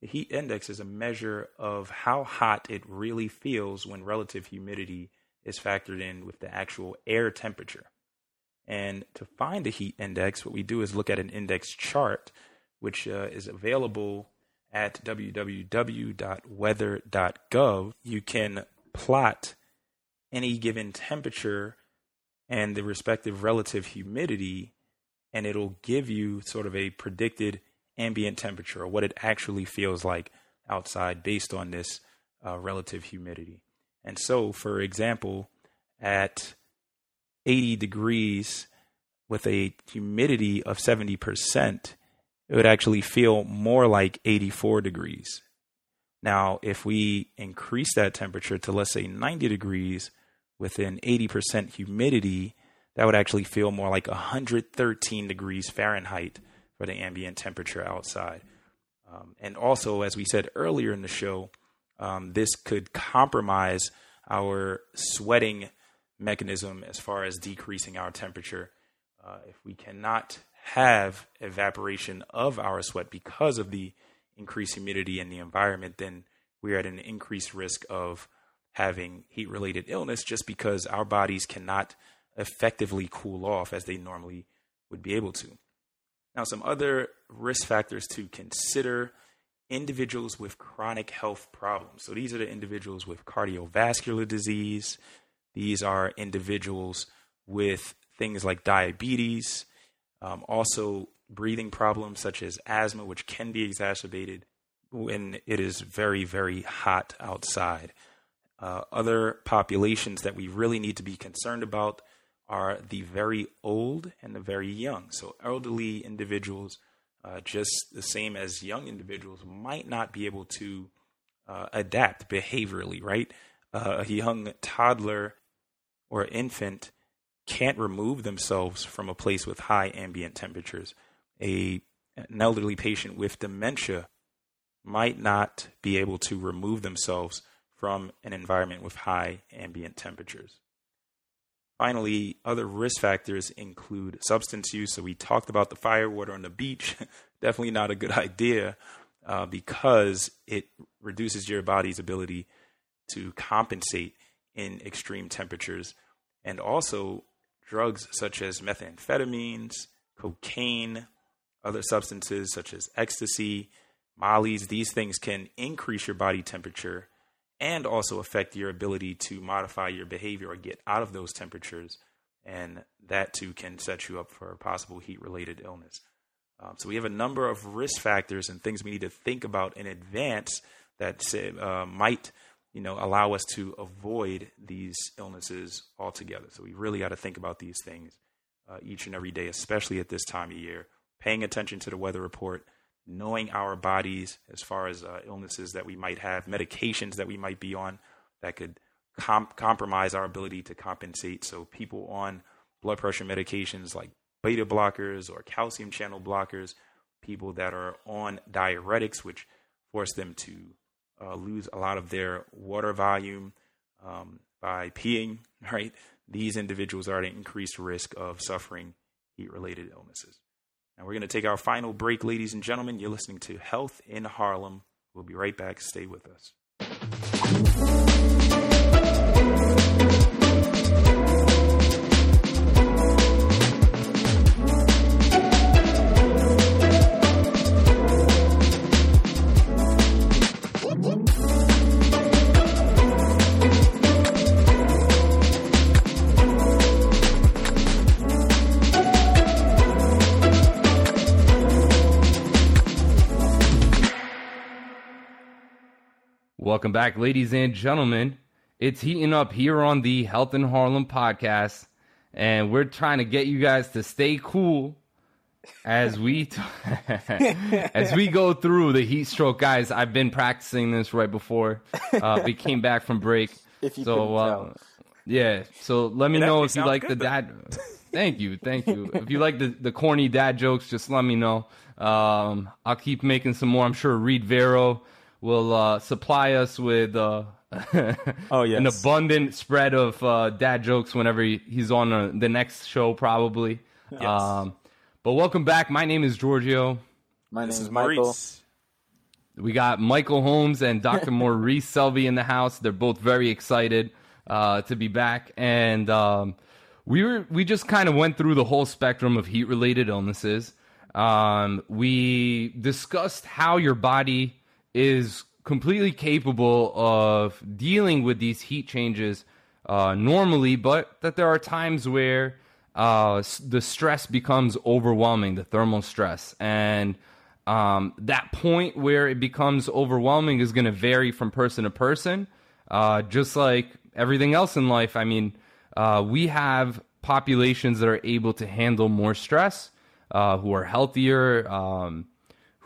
The heat index is a measure of how hot it really feels when relative humidity is factored in with the actual air temperature. And to find the heat index, what we do is look at an index chart, which uh, is available at www.weather.gov. You can plot any given temperature and the respective relative humidity, and it'll give you sort of a predicted ambient temperature or what it actually feels like outside based on this uh, relative humidity. And so, for example, at 80 degrees with a humidity of 70%, it would actually feel more like 84 degrees. Now, if we increase that temperature to, let's say, 90 degrees with an 80% humidity, that would actually feel more like 113 degrees Fahrenheit for the ambient temperature outside. Um, and also, as we said earlier in the show, um, this could compromise our sweating mechanism as far as decreasing our temperature. Uh, if we cannot have evaporation of our sweat because of the increased humidity in the environment, then we're at an increased risk of having heat related illness just because our bodies cannot effectively cool off as they normally would be able to. Now, some other risk factors to consider individuals with chronic health problems. So, these are the individuals with cardiovascular disease, these are individuals with things like diabetes, um, also breathing problems such as asthma, which can be exacerbated when it is very, very hot outside. Uh, other populations that we really need to be concerned about are the very old and the very young. So, elderly individuals, uh, just the same as young individuals, might not be able to uh, adapt behaviorally, right? Uh, a young toddler or infant can't remove themselves from a place with high ambient temperatures. A, an elderly patient with dementia might not be able to remove themselves from an environment with high ambient temperatures. Finally, other risk factors include substance use. So we talked about the firewater on the beach. Definitely not a good idea uh, because it reduces your body's ability to compensate in extreme temperatures. And also, drugs such as methamphetamines, cocaine, other substances such as ecstasy, mollies, these things can increase your body temperature and also affect your ability to modify your behavior or get out of those temperatures. And that too can set you up for possible heat related illness. Um, so we have a number of risk factors and things we need to think about in advance that say, uh, might you know allow us to avoid these illnesses altogether. So we really got to think about these things uh, each and every day, especially at this time of year. Paying attention to the weather report, knowing our bodies as far as uh, illnesses that we might have, medications that we might be on that could comp- compromise our ability to compensate. So, people on blood pressure medications like beta blockers or calcium channel blockers, people that are on diuretics, which force them to uh, lose a lot of their water volume um, by peeing, right? These individuals are at an increased risk of suffering heat related illnesses. And we're going to take our final break, ladies and gentlemen. You're listening to Health in Harlem. We'll be right back. Stay with us. Welcome back, ladies and gentlemen. It's heating up here on the Health in Harlem podcast, and we're trying to get you guys to stay cool as we t- as we go through the heat stroke. Guys, I've been practicing this right before uh, we came back from break. If you so, uh, tell. yeah. So let me It know if you like good, the dad. thank you, thank you. If you like the, the corny dad jokes, just let me know. Um, I'll keep making some more. I'm sure Reed Vero will uh, supply us with uh, Oh, yes. an abundant spread of uh, dad jokes whenever he, he's on uh, the next show, probably. Um, but welcome back. My name is Giorgio. My This name is is Michael. Maurice. We got Michael Holmes and Dr. Maurice Selby in the house. They're both very excited uh, to be back, and um, we were we just kind of went through the whole spectrum of heat related illnesses. Um, we discussed how your body is completely capable of dealing with these heat changes uh, normally, but that there are times where uh, the stress becomes overwhelming, the thermal stress, and um, that point where it becomes overwhelming is going to vary from person to person. Uh, just like everything else in life, I mean, uh, we have populations that are able to handle more stress, uh, who are healthier, um,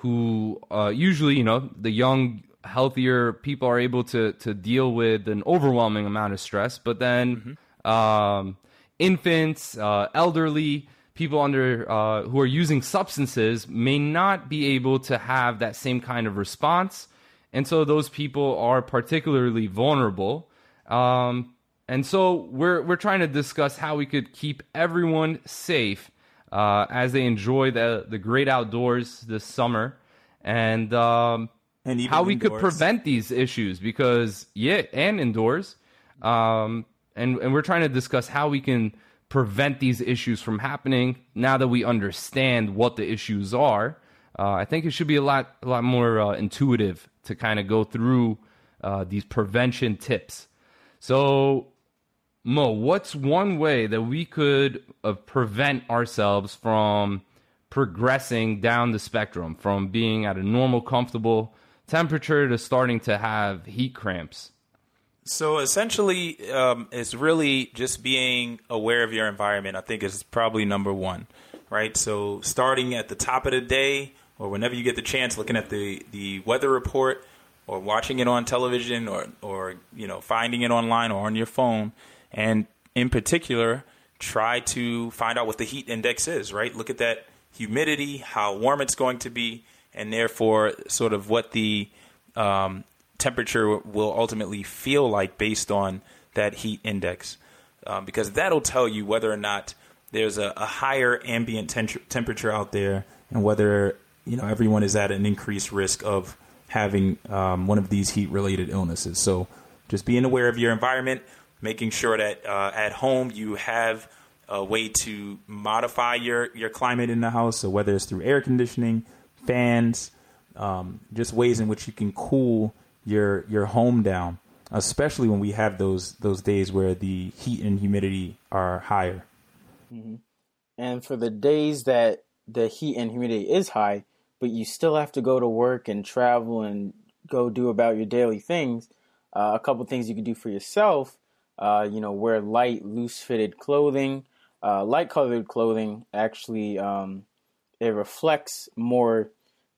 who uh, usually, you know, the young, healthier people are able to to deal with an overwhelming amount of stress. But then, um, infants, uh, elderly people under uh, who are using substances may not be able to have that same kind of response, and so those people are particularly vulnerable. Um, and so we're we're trying to discuss how we could keep everyone safe uh, as they enjoy the the great outdoors this summer, and um, And how we could prevent these issues because yeah, and indoors, um, and and we're trying to discuss how we can prevent these issues from happening now that we understand what the issues are. Uh, I think it should be a lot a lot more uh, intuitive to kind of go through uh, these prevention tips. So Mo, what's one way that we could uh, prevent ourselves from progressing down the spectrum, from being at a normal, comfortable temperature to starting to have heat cramps? So essentially, um, it's really just being aware of your environment. I think is probably number one, right? So starting at the top of the day, or whenever you get the chance, looking at the the weather report, or watching it on television, or or you know finding it online or on your phone, and in particular, try to find out what the heat index is. Right? Look at that humidity, how warm it's going to be, and therefore, sort of what the um, temperature will ultimately feel like based on that heat index, um, because that'll tell you whether or not there's a, a higher ambient tem- temperature out there, and whether you know everyone is at an increased risk of having um, one of these heat-related illnesses. So, just being aware of your environment, making sure that uh, at home you have a way to modify your your climate in the house. So whether it's through air conditioning, fans, um, just ways in which you can cool your your home down, especially when we have those those days where the heat and humidity are higher. And for the days that the heat and humidity is high, but you still have to go to work and travel and go do about your daily things, uh, a couple things you can do for yourself. Uh, you know, wear light, loose-fitted clothing. Uh, light-colored clothing actually um, it reflects more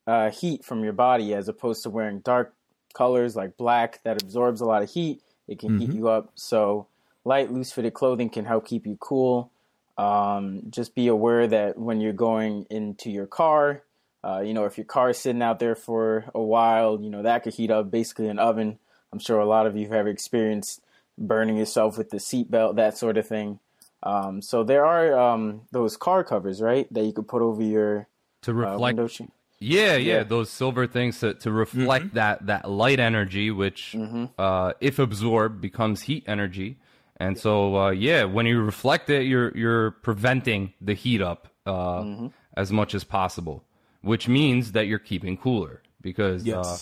uh, heat from your body as opposed to wearing dark colors like black that absorbs a lot of heat. It can heat you up. So light, loose-fitted clothing can help keep you cool. Um, just be aware that when you're going into your car, uh, you know, if your car is sitting out there for a while, you know, that could heat up basically an oven. I'm sure a lot of you have experienced burning yourself with the seatbelt, that sort of thing. Um, so there are um, those car covers, right, that you could put over your To uh, reflect window. Yeah, yeah, Yeah. those silver things to, to reflect that that light energy, which uh, if absorbed becomes heat energy. And so, uh, yeah, when you reflect it, you're you're preventing the heat up uh, as much as possible, which means that you're keeping cooler because uh,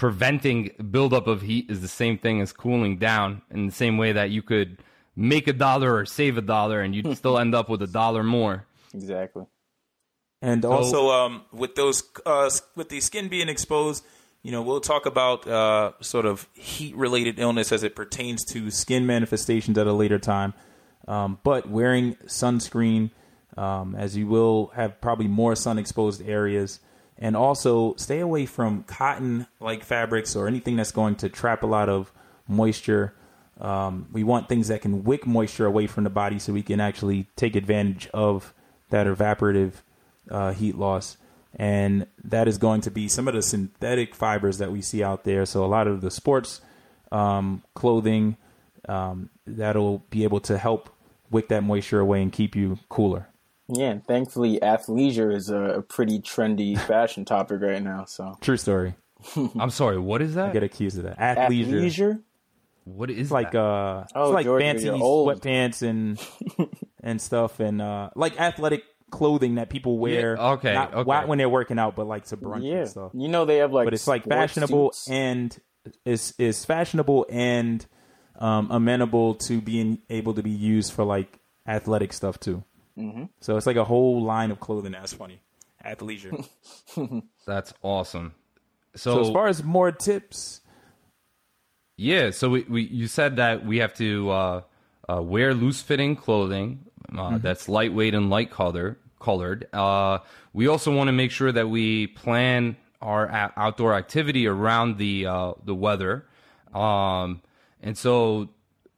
preventing buildup of heat is the same thing as cooling down. In the same way that you could make a dollar or save a dollar, and you'd still end up with a dollar more. exactly. And also, um, with those uh, with the skin being exposed, you know, we'll talk about uh, sort of heat related illness as it pertains to skin manifestations at a later time. Um, but wearing sunscreen, um, as you will have probably more sun exposed areas, and also stay away from cotton like fabrics or anything that's going to trap a lot of moisture. Um, we want things that can wick moisture away from the body so we can actually take advantage of that evaporative uh, heat loss. And that is going to be some of the synthetic fibers that we see out there. So, a lot of the sports um, clothing um, that'll be able to help wick that moisture away and keep you cooler. Yeah, and thankfully, athleisure is a, a pretty trendy fashion topic right now. So, True story. I'm sorry. What is that? I that? get accused of that. Athleisure. athleisure. What is It's like that? uh, Oh, it's like George, fancy old. sweatpants and and stuff, and uh, like athletic clothing that people wear. Yeah, okay, not okay. when they're working out, but like to brunch Yeah, and stuff. you know they have like, But it's like fashionable suits. and is is fashionable and um, amenable to being able to be used for like athletic stuff too. Mm-hmm. So it's like a whole line of clothing. That's funny. Athleisure. That's awesome. so So, as far as more tips, yeah, so we, we you said that we have to uh, uh, wear loose fitting clothing uh, that's lightweight and light color colored. Uh, we also want to make sure that we plan our a- outdoor activity around the uh, the weather. Um, and so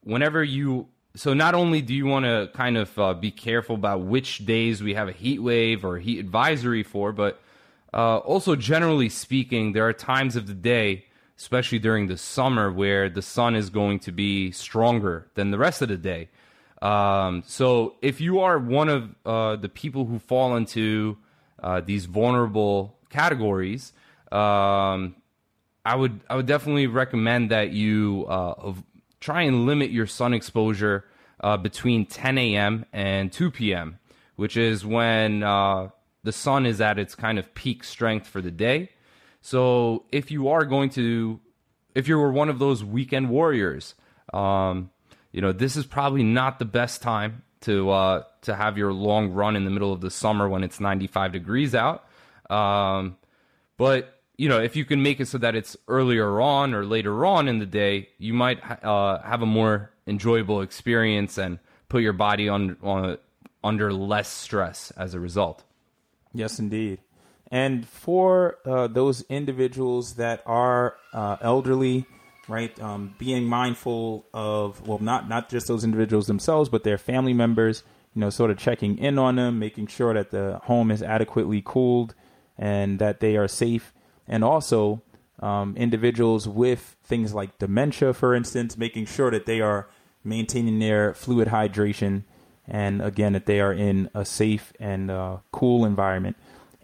whenever you so not only do you want to kind of uh, be careful about which days we have a heat wave or heat advisory for, but uh, also generally speaking, there are times of the day, especially during the summer, where the sun is going to be stronger than the rest of the day. Um, so if you are one of uh, the people who fall into uh, these vulnerable categories, um, I would I would definitely recommend that you uh, try and limit your sun exposure uh, between 10 a.m. and 2 p.m., which is when uh, the sun is at its kind of peak strength for the day. So if you are going to, if you were one of those weekend warriors, um, you know this is probably not the best time to uh, to have your long run in the middle of the summer when it's 95 degrees out. Um, but you know, if you can make it so that it's earlier on or later on in the day, you might uh, have a more enjoyable experience and put your body on, on under less stress as a result. Yes, indeed. And for uh, those individuals that are uh, elderly, right, um, being mindful of well, not not just those individuals themselves, but their family members. You know, sort of checking in on them, making sure that the home is adequately cooled and that they are safe, and also um, individuals with things like dementia, for instance, making sure that they are maintaining their fluid hydration and again that they are in a safe and uh, cool environment.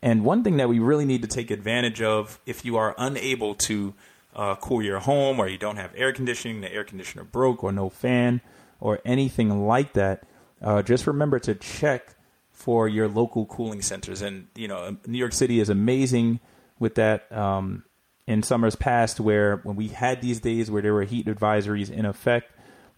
And one thing that we really need to take advantage of if you are unable to uh, cool your home or you don't have air conditioning, the air conditioner broke or no fan or anything like that, uh, just remember to check for your local cooling centers. And, you know, New York City is amazing with that. Um, in summers past, where when we had these days where there were heat advisories in effect,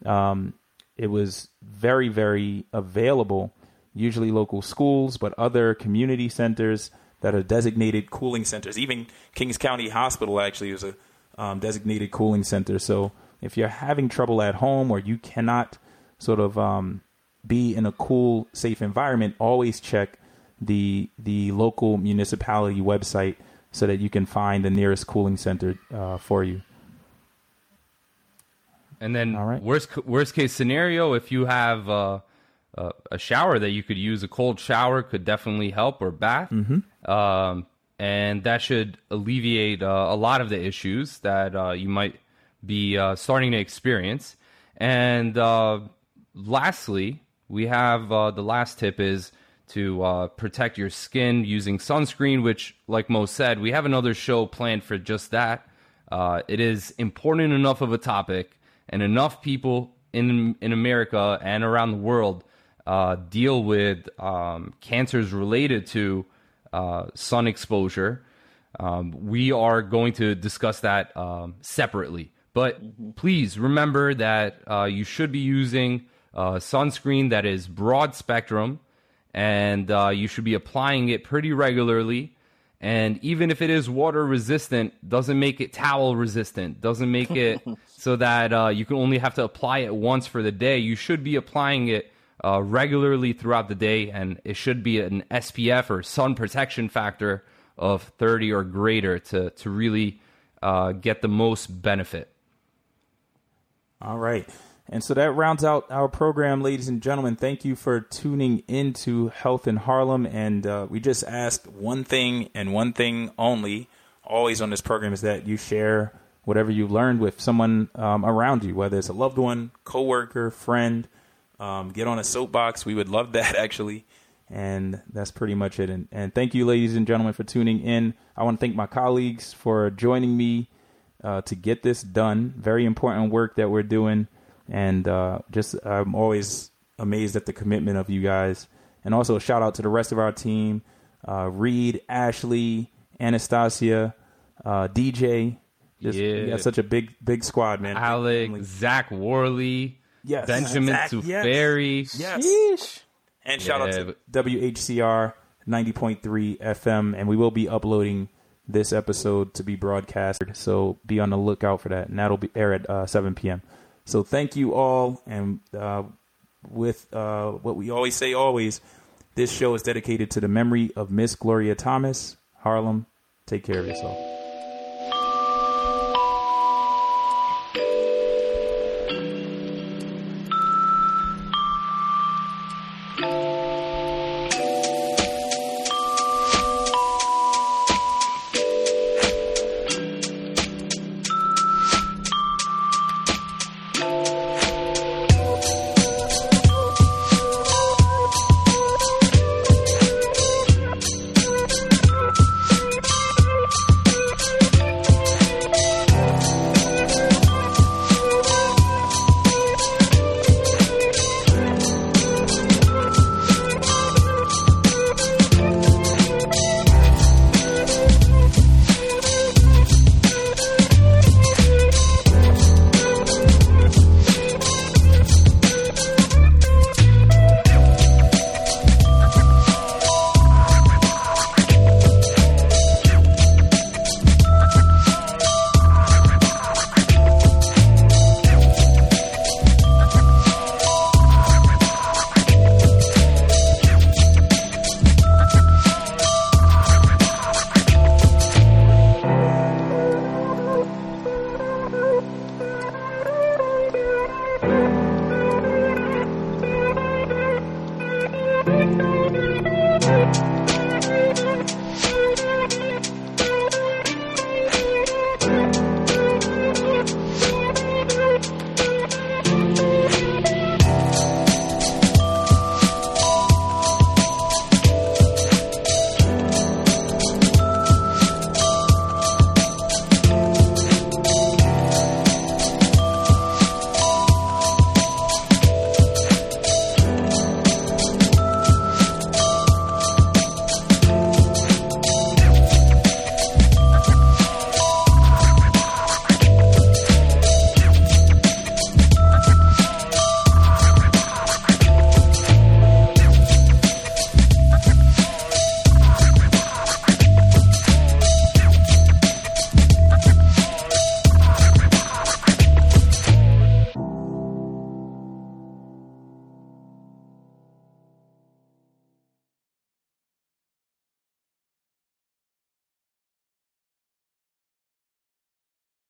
um, it was very, very available. Usually local schools, but other community centers that are designated cooling centers. Even Kings County Hospital actually is a um, designated cooling center. So if you're having trouble at home or you cannot sort of um, be in a cool, safe environment, always check the the local municipality website so that you can find the nearest cooling center uh, for you. And then All right. worst worst case scenario, if you have uh, uh, a shower that you could use, a cold shower could definitely help, or bath, um, and that should alleviate uh, a lot of the issues that uh, you might be uh, starting to experience. And uh, lastly, we have uh, the last tip is to uh, protect your skin using sunscreen, which, like Mo said, we have another show planned for just that. Uh, it is important enough of a topic, and enough people in in America and around the world uh, deal with um, cancers related to uh, sun exposure. Um, we are going to discuss that um, separately. But please remember that uh, you should be using uh, sunscreen that is broad spectrum and uh, you should be applying it pretty regularly. And even if it is water resistant, doesn't make it towel resistant, doesn't make it so that uh, you can only have to apply it once for the day. You should be applying it uh, regularly throughout the day, and it should be an SPF or sun protection factor of 30 or greater to, to really uh, get the most benefit. All right. And so that rounds out our program, ladies and gentlemen. Thank you for tuning into Health in Harlem. And uh, we just asked one thing and one thing only, always on this program, is that you share whatever you learned with someone um, around you, whether it's a loved one, coworker, friend. Um, get on a soapbox. We would love that, actually. And that's pretty much it. And, and thank you, ladies and gentlemen, for tuning in. I want to thank my colleagues for joining me uh, to get this done. Very important work that we're doing and uh, just I'm always amazed at the commitment of you guys. And also a shout out to the rest of our team: uh, Reed, Ashley, Anastasia, uh, DJ. Just, Yeah. we got such a big big squad, man. Alex, Zach Worley, Yes. Benjamin Zach, yes. Suferi. Yes. And shout out Yeah, to WHCR 90.3 FM. And we will be uploading this episode to be broadcast. So be on the lookout for that. And that'll be air at uh, 7 p.m. So thank you all. And uh, with uh, what we always say, always, this show is dedicated to the memory of Miss Gloria Thomas. Harlem, take care of yourself.